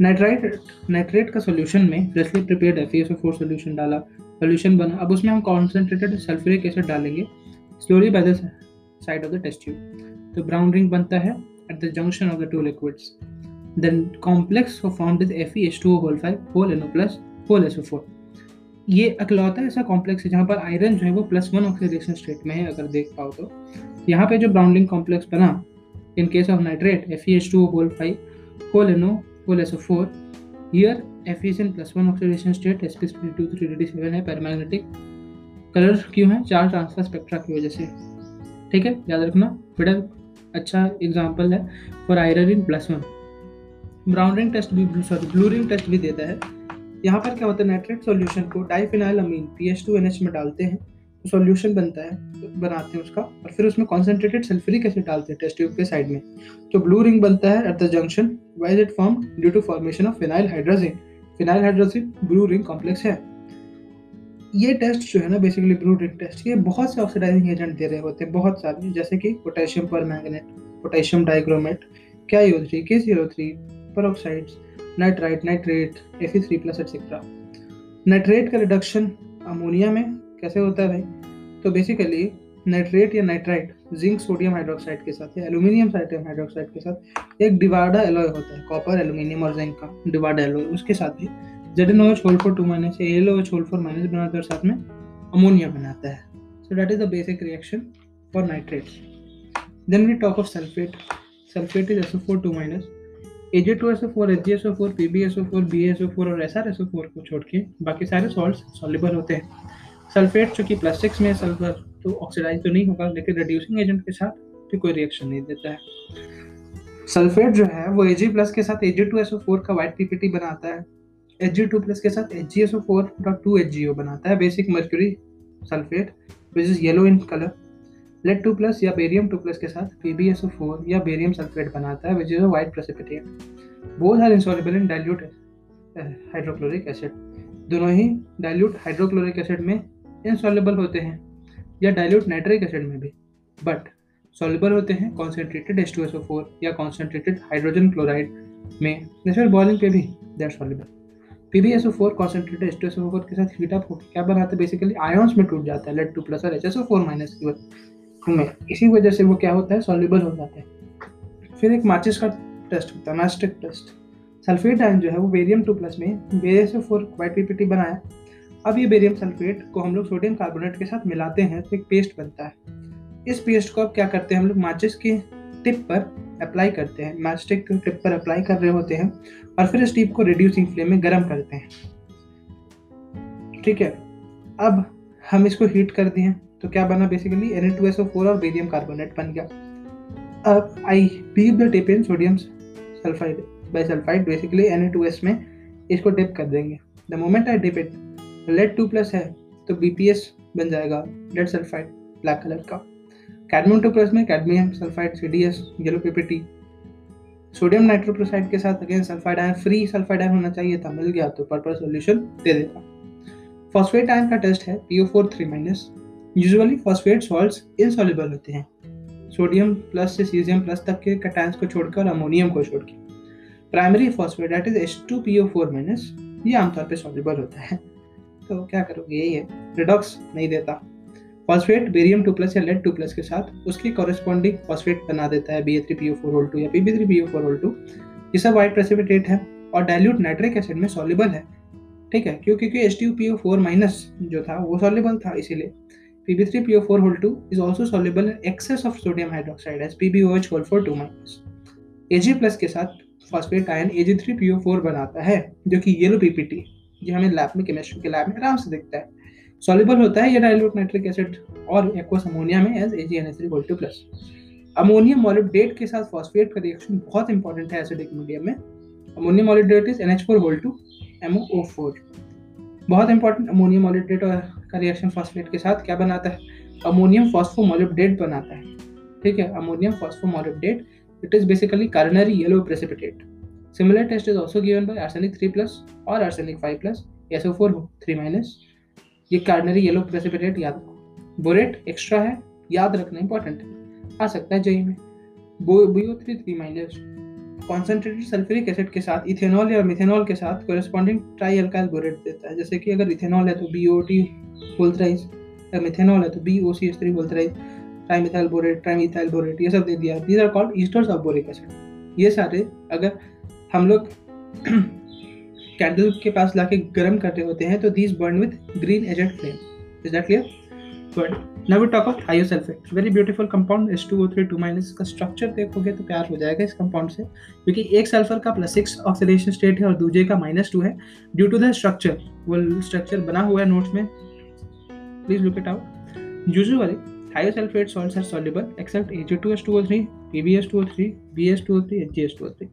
नाइट्राइट नाइट्रेट का सोल्यूशन में freshly prepared F S O four solution डाला सोल्यूशन बना। अब उसमें हम कॉन्सेंट्रेटेड सल्फ्यूरिक एसिड डालेंगे slowly by the side of the test tube तो ब्राउन रिंग बनता है at the junction of the two liquids. Then complex formed is FeH2O whole 5 whole NO plus, whole SO4. ये अकलौता ऐसा complex है जहाँ पर आयरन जो है वो प्लस वन ऑक्सीडेशन स्टेट में है, अगर देख पाओ तो। यहाँ पे जो ब्राउनलिंग कॉम्प्लेक्स बना in case of nitrate F E H two whole five whole N O whole S O four here F is in plus one oxidation state S P two three D seven है paramagnetic colour क्यों है? चार transfer spectra की वजह से। ठीक है? याद रखना बेटा अच्छा एग्ज़ाम्पल है for iron in plus one brown ring test भी सॉरी ब्लू रिंग टेस्ट भी देता है। यहाँ पर क्या होता है, नाइट्रेट सॉल्यूशन को diphenyl amine P H two N H में डालते हैं तो सॉल्यूशन बनता है बनाते हैं उसका, और फिर उसमें कॉन्सेंट्रेटेड सल्फ्यूरिक एसिड डालते हैं टेस्ट ट्यूब के साइड में। तो ब्लू रिंग बनता है at the junction wise it form due to formation of phenyl hydrazine phenyl hydrazine blue ring complex है। ये टेस्ट जो है ना बेसिकली ब्लू रिंग टेस्ट ये बहुत से ऑक्सीडाइजिंग एजेंट दे रहे होते हैं, बहुत सारे, जैसे कि potassium permanganate potassium dichromate क्या U three K zero three peroxides nitrite nitrate F three plus etcetera nitrate का रिडक्शन अमोनिया में कैसे होता है भाई? तो बेसिकली नाइट्रेट या नाइट्राइट जिंक, सोडियम हाइड्रोक्साइड के साथ या एल्यूमिनियम सोडियम हाइड्रोक्साइड के साथ, एक डिवाडा एलॉय होता है कॉपर एल्यूमिनियम और जिंक का डिवाडा एलॉय उसके साथ ही Z N O H whole four two minus A L O H whole four minus बनाता है और साथ में अमोनिया बनाता है। So that is the basic reaction for nitrates then we talk of sulphate sulphate is SO4 2 minus AG2SO4 HgSO4 PbSO4 BaSO4 और SrSO4 को छोड़ के बाकी सारे सॉल्ट्स सॉल्युबल होते हैं। सल्फेट चूँकि प्लस सिक्स में सल्फ़र तो ऑक्सीडाइज तो नहीं होगा, लेकिन रिड्यूसिंग एजेंट के साथ भी कोई रिएक्शन नहीं देता है। सल्फेट जो है, वो Ag प्लस के साथ Ag2SO4 का वाइट पीपीटी बनाता है। Hg2 प्लस के साथ HgSO4.2HgO बनाता है basic mercury sulphate which is yellow in colour lead two plus या बेरियम टू प्लस के साथ PbSO4 या बेरियम सल्फेट बनाता है which is a white precipitate both are insoluble in dilute hydrochloric acid दोनों ही डाइल्यूट हाइड्रोक्लोरिक एसिड में insoluble होते हैं, या डाइल्यूट नाइट्रिक एसिड में भी। बट सॉल्युबल होते हैं कॉन्सेंट्रेटेड H2SO4 या कॉन्सेंट्रेटेड हाइड्रोजन क्लोराइड में। नेचुरल बॉइलिंग पे भी that soluble PbSO4 concentrated H2SO4 के साथ हीट अप होकर क्या बनाते हैं? बेसिकली आयंस में टूट जाता है लेड टू प्लस और H S O four minus की में। इसी वजह से वो क्या होता है? सॉल्युबल हो जाता है। फिर एक माचिस का टेस्ट होता है मैस्टिक टेस्ट सल्फेट आयन जो है वो बेरियम टू प्लस में बेस फोर वाइट पीपीटी बनाया। अब ये बेरियम सल्फेट को हम लोग सोडियम कार्बोनेट के साथ मिलाते हैं तो एक पेस्ट बनता है। इस पेस्ट को अब क्या करते हैं हम लोग? माचिस के टिप पर अप्लाई करते हैं। मैच टिप पर अप्लाई कर रहे होते हैं और फिर इस टिप को रिड्यूसिंग फ्लेम में गर्म करते हैं। ठीक है। अब हम इसको हीट कर दिए। तो क्या बना basically N two S O four और बेरियम कार्बोनेट बन गया। अब I dip the tip in sodium sulphide bisulphide basically N two S में इसको डिप कर देंगे। The moment I dip it lead two plus है तो बी पी एस बन जाएगा लेड सल्फाइड ब्लैक कलर का। कैडमियम टू प्लस में cadmium sulphide C D S yellow PPT sodium नाइट्रोक्लोसाइड के साथ again sulphide ion free sulphide ion होना चाहिए था, मिल गया तो पर्पल सॉल्यूशन दे देगा फॉस्फेट आयन का टेस्ट है P O four three minus usually phosphate salts insoluble होते हैं। सोडियम प्लस से सीजियम प्लस तक के कटायंस को छोड़कर अमोनियम को छोड़ के primary phosphate that is H two P O four minus ये आमतौर पर सॉल्युबल होता है। तो क्या करोगे यही है रिडॉक्स नहीं देता। फॉस्फेट बेरियम टू प्लस या लेड टू प्लस के साथ उसकी कॉरेस्पॉन्डिंग फॉस्फेट बना देता है B A three P O four whole two या P B three P O four whole two ये सब वाइट प्रेसिपिटेट है और डायल्यूट नाइट्रिक एसिड में सॉल्युबल है। ठीक है क्यों क्योंकि H T P O four minus जो था, वो सॉल्युबल था, इसीलिए P B three P O four whole two is also soluble in excess of sodium hydroxide as P B O H whole four two minus A plus के साथ phosphate ion A G three P O four बनाता है, जो कि yellow P T जो हमें lab में chemistry के लैब में आराम से दिखता है। सॉल्युबल होता है ये डाइल्यूट नाइट्रिक एसिड और एक्वस अमोनिया में as AgNH3 plus ammonium molybdate के साथ फॉस्फेट का रिएक्शन बहुत इंपॉर्टेंट है एसिडिक मीडियम में। Ammonium molybdate is NH4 MoO4 बहुत इंपॉर्टेंट अमोनियम मॉलिब्डेट का रिएक्शन फॉस्फेट के साथ क्या बनाता है? अमोनियम फॉस्फोमोलिब्डेट बनाता है। ठीक है, ammonium phosphomolybdate it is basically canary yellow precipitate Similar test is also given by arsenic 3 plus or arsenic 5 plus SO4 3 minus ये कार्डनरी येलो प्रेसिपिटेट याद रखो। बोरेट एक्स्ट्रा है, याद रखना इंपॉर्टेंट है। आ सकता है जेई में। बो B O three three minus concentrated sulphuric acid के साथ इथेनॉल या मिथेनॉल के साथ कोरिस्पॉन्डिंग ट्राई अल्काइल बोरेट देता है। जैसे कि अगर इथेनॉल है तो बी ओ टी बोलथराइज या मिथेनॉल है तो B O C S three बोलथराइज trimethyl borate trimethyl borate ये सब दे दिया। These are called esters of boric acid ये सारे अगर हम लोग [CLEARS THROAT] कैंडल के पास लाके गर्म करते होते हैं तो these burn with green agent flame is that clear good now we talk about thiosulphate very beautiful compound H2O3 2 minus का स्ट्रक्चर देखोगे तो प्यार हो जाएगा इस कंपाउंड से। क्योंकि एक सल्फ़र का प्लस सिक्स ऑक्सीडेशन स्टेट है और दूसरे का माइनस टू है। ड्यू टू द स्ट्रक्चर वो स्ट्रक्चर बना हुआ है नोट्स में। Please look it out usually Thiosulfate salts are soluble except Ag2H2O3, PbS2O3, BS2O3, HgS2O3.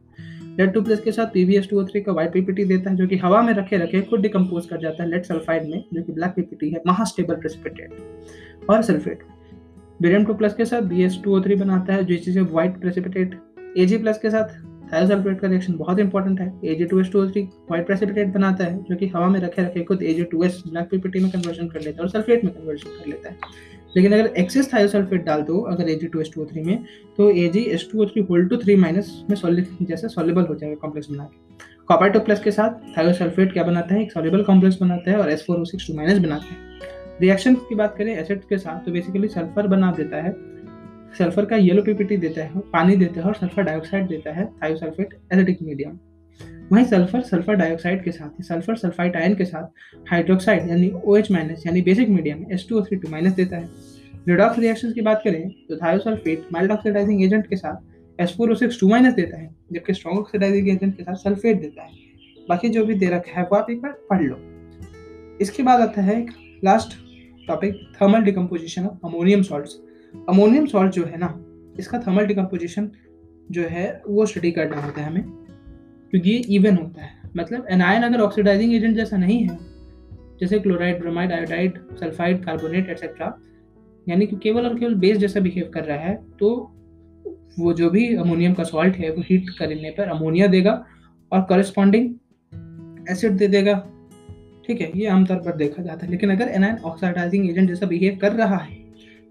Lead two plus के साथ P V S two three का वाइट पीपीटी देता है, जो कि हवा में रखे रखे खुद डिकम्पोज कर जाता है लेड सल्फाइड में, जो कि ब्लैक पीपीटी है महास्टेबल प्रेसिपिटेट और सल्फेट बेरियम टू प्लस के साथ B S two O three बनाता है, जो चीज़ white precipitate A G plus के साथ थायोसल्फेट का रिएक्शन बहुत इंपॉर्टेंट है। A G two S two O three white precipitate बनाता है, जो कि हवा में रखे रखे खुद A G two S black PPT में कन्वर्जन कर लेता है और सल्फेट में कन्वर्जन कर लेता है। लेकिन अगर एक्सेस थायोसल्फेट डाल दो, अगर A G two S two three में तो A G S two three whole two three minus में सॉलिड जैसे सॉलिबल हो जाएगा कॉम्प्लेक्स बना के। कॉपर टू प्लस के साथ थायोसल्फेट क्या बनाता है? एक सॉलिबल कॉम्प्लेक्स बनाता है और S four O six two minus बनाता है। रिएक्शन की बात करें एसिड के साथ तो बेसिकली सल्फ़र बना देता है। सल्फ़र का येलो पीपीटी देता है, पानी देता है और सल्फ़र डाइऑक्साइड देता है थायोसल्फेट एसिडिक मीडियम वहीं सल्फ़र सल्फ़र डाइऑक्साइड के साथ सल्फ़र सल्फाइड आयन के साथ हाइड्रोक्साइड यानी ओ एच माइनस यानी basic medium S two O three two minus देता है। रिडॉक्स रिएक्शन की बात करें तो थायोसल्फेट माइल्ड ऑक्सीडाइजिंग एजेंट के साथ S four O six two minus देता है, जबकि स्ट्रॉन्ग ऑक्सीडाइजिंग एजेंट के साथ सल्फेट देता है। बाकी जो भी दे रखा है, वो आप एक बार पढ़ लो। इसके बाद आता है एक last topic thermal decomposition of ammonium salt ammonium salt जो है ना, इसका थर्मल डिकम्पोजिशन जो है, वो स्टडी करना होता है हमें, क्योंकि ये इवन होता है। मतलब एनायन अगर ऑक्सीडाइजिंग एजेंट जैसा नहीं है, जैसे chloride bromide iodide sulphide carbonate etcetera यानी कि केवल और केवल बेस जैसा बिहेव कर रहा है तो वो जो भी अमोनियम का सॉल्ट है, वो हीट करने पर अमोनिया देगा और करस्पॉन्डिंग एसिड दे देगा। ठीक है, ये आमतौर पर देखा जाता है। लेकिन अगर एनायन ऑक्साइडाइजिंग एजेंट जैसा बिहेव कर रहा है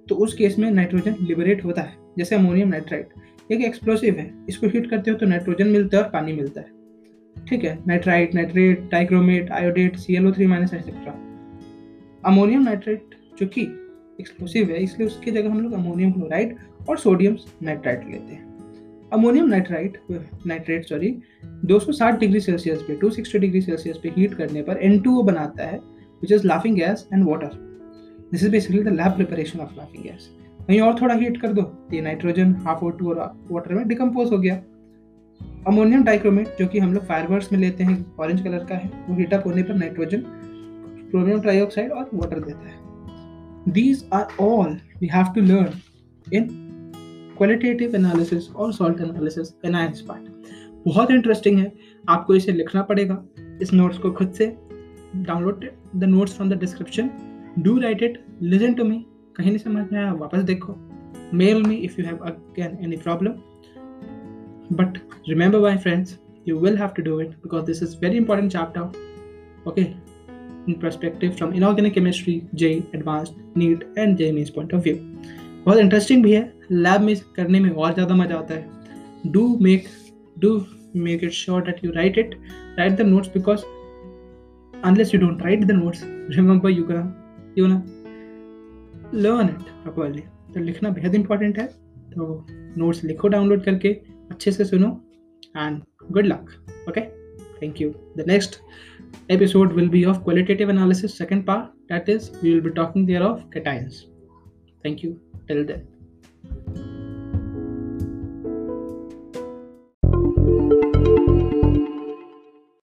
तो उस केस में नाइट्रोजन लिबरेट होता है, जैसे अमोनियम नाइट्राइट एक एक्सप्लोसिव है, इसको हीट करते हो तो नाइट्रोजन मिलता है और पानी मिलता है। ठीक है nitrite nitrate dichromate iodate C L O three minus etcetera ammonium nitrate जो कि एक्सप्लोसिव है, इसलिए उसकी जगह हम लोग अमोनियम क्लोराइड और सोडियम नाइट्राइट लेते हैं। Ammonium nitrite nitrate sorry 260 degree Celsius पे 260 डिग्री सेल्सियस पे हीट करने पर N2O बनाता है which is laughing gas and water this is basically the lab preparation of laughing gas वहीं और थोड़ा हीट कर दो, ये नाइट्रोजन हाफ़ ओ टू और वाटर में डिकम्पोज हो गया। अमोनियम डाइक्रोमेट जो कि हम लोग फायरवर्क्स में लेते हैं ऑरेंज कलर का है, वो हीटअप होने पर नाइट्रोजन क्रोमियम ट्राइऑक्साइड और वाटर देता है। These are all we have to learn in qualitative analysis और सॉल्ट एनालिसिस एनाइंस पार्ट बहुत इंटरेस्टिंग है। आपको इसे लिखना पड़ेगा इस नोट्स को खुद से। Download the notes from the description do write it listen to me कहीं नहीं समझ में आया, वापस देखो। Mail me if you have again any problem but remember my friends you will have to do it because this is very important chapter. Okay? In perspective from inorganic chemistry, j, advanced NEET and JME's point of view. बहुत interesting भी है। Lab में करने में और ज़्यादा मज़ा आता है। Do make do make it sure that you write it write the notes because unless you don't write the notes, remember you gonna, you know learn it properly तो लिखना बेहद इंपॉर्टेंट है। तो नोट्स लिखो डाउनलोड करके अच्छे से सुनो and good luck okay thank you the next episode will be of qualitative analysis second part. That is we will be talking there of cations. Thank you. Till then